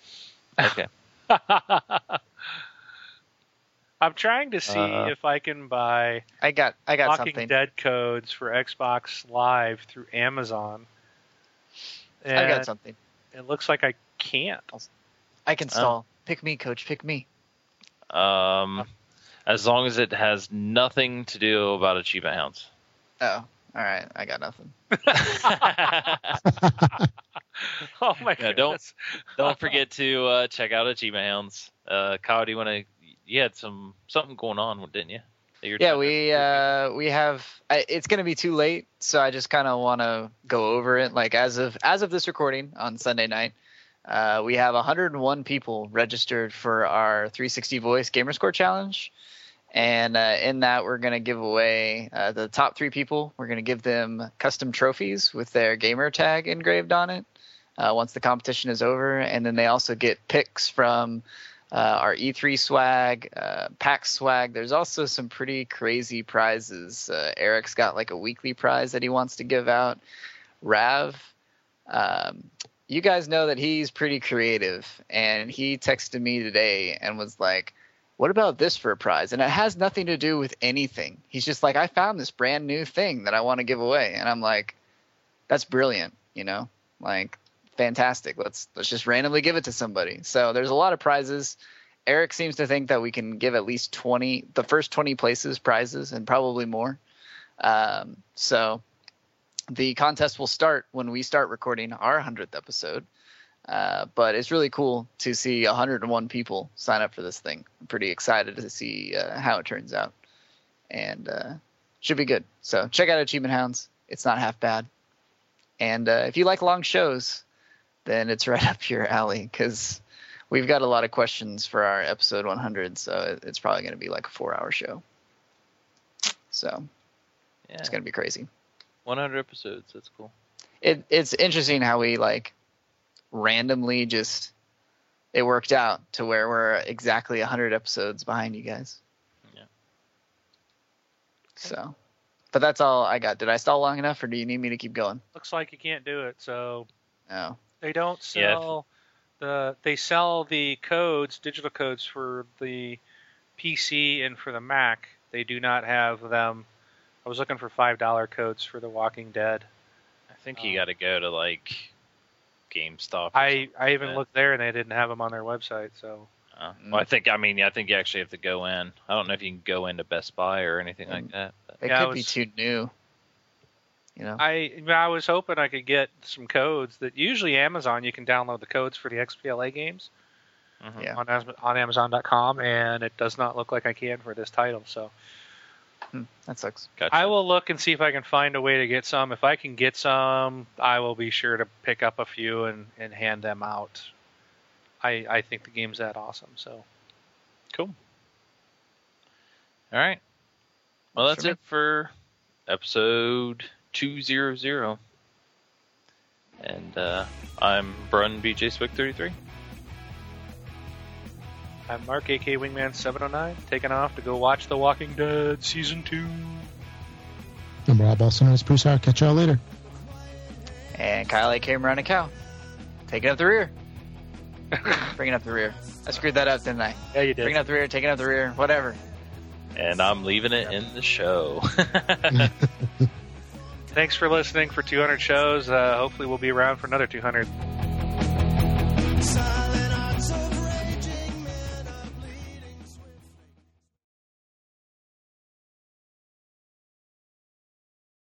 Okay. I'm trying to see Uh, if I can buy I got I got Walking something. Dead codes for Xbox Live through Amazon. And I got something. it looks like I can't. I can stall. Pick me, coach. Pick me. Um, as long as it has nothing to do about achievement hounds. Oh, all right. I got nothing. Oh my Yeah, god! don't- Don't forget to uh, check out achievement hounds. Uh, Kyle, do you want to? You had some something going on, didn't you? Yeah, to- we uh we have. I, it's gonna be too late, so I just kind of want to go over it. Like as of as of this recording on Sunday night, uh, we have 101 people registered for our 360 Voice Gamerscore Challenge, and uh, in that we're gonna give away uh, the top three people. We're gonna give them custom trophies with their gamer tag engraved on it. Uh, once the competition is over, and then they also get picks from uh, our E3 swag, uh, PAX swag. There's also some pretty crazy prizes. Uh, Eric's got like a weekly prize that he wants to give out. Rav, um, you guys know that he's pretty creative, and he texted me today and was like, what about this for a prize? And it has nothing to do with anything. He's just like, I found this brand new thing that I want to give away. And I'm like, that's brilliant, you know? Like, fantastic. Let's let's just randomly give it to somebody. So there's a lot of prizes. Eric seems to think that we can give at least 20, the first 20 places prizes and probably more. Um, so the contest will start when we start recording our 100th episode. Uh, but it's really cool to see 101 people sign up for this thing. I'm pretty excited to see uh, how it turns out, and uh, should be good. So check out Achievement Hounds. It's not half bad. And uh, if you like long shows, then it's right up your alley because we've got a lot of questions for our episode 100. So it's probably going to be like a four-hour show. So Yeah. it's going to be crazy. 100 episodes. That's cool. it it's interesting how we like randomly just it worked out to where we're exactly 100 episodes behind you guys. Yeah. So, but that's all I got. Did I stall long enough, or do you need me to keep going? Looks like you can't do it. So No. They don't Yeah. sell the they sell the codes, digital codes for the PC and for the Mac. They do not have them. I was looking for five dollar codes for The Walking Dead. I think you Um, got to go to like GameStop. I I even that. looked there and they didn't have them on their website. So Uh, well, I think I mean I think you actually have to go in. I don't know if you can go into Best Buy or anything like Mm. that. But It Yeah, I could be too new. You know. I I was hoping I could get some codes that usually Amazon you can download the codes for the XBLA games mhm. Yeah. on Am- on Amazon.com and it does not look like I can for this title. So Hmm, that sucks. Gotcha. I will look and see if I can find a way to get some. If I can get some, I will be sure to pick up a few and, and hand them out. I I think the game's that awesome. So Cool. All right. Well, that's Sure. it for episode 200. And uh, I'm Brun BJ Swick 33. I'm Mark, AK Wingman 709, taking off to go watch The Walking Dead season two. I'm Rob, also known as Bruce Hart. Catch y'all later. And Kyle A. came around a cow. Taking up the rear. Bringing up the rear. I screwed that up, didn't I? Yeah, you did. Bringing up the rear, taking up the rear, whatever. And I'm leaving it in the show. Thanks for listening for 200 shows. Uh, hopefully, we'll be around for another 200.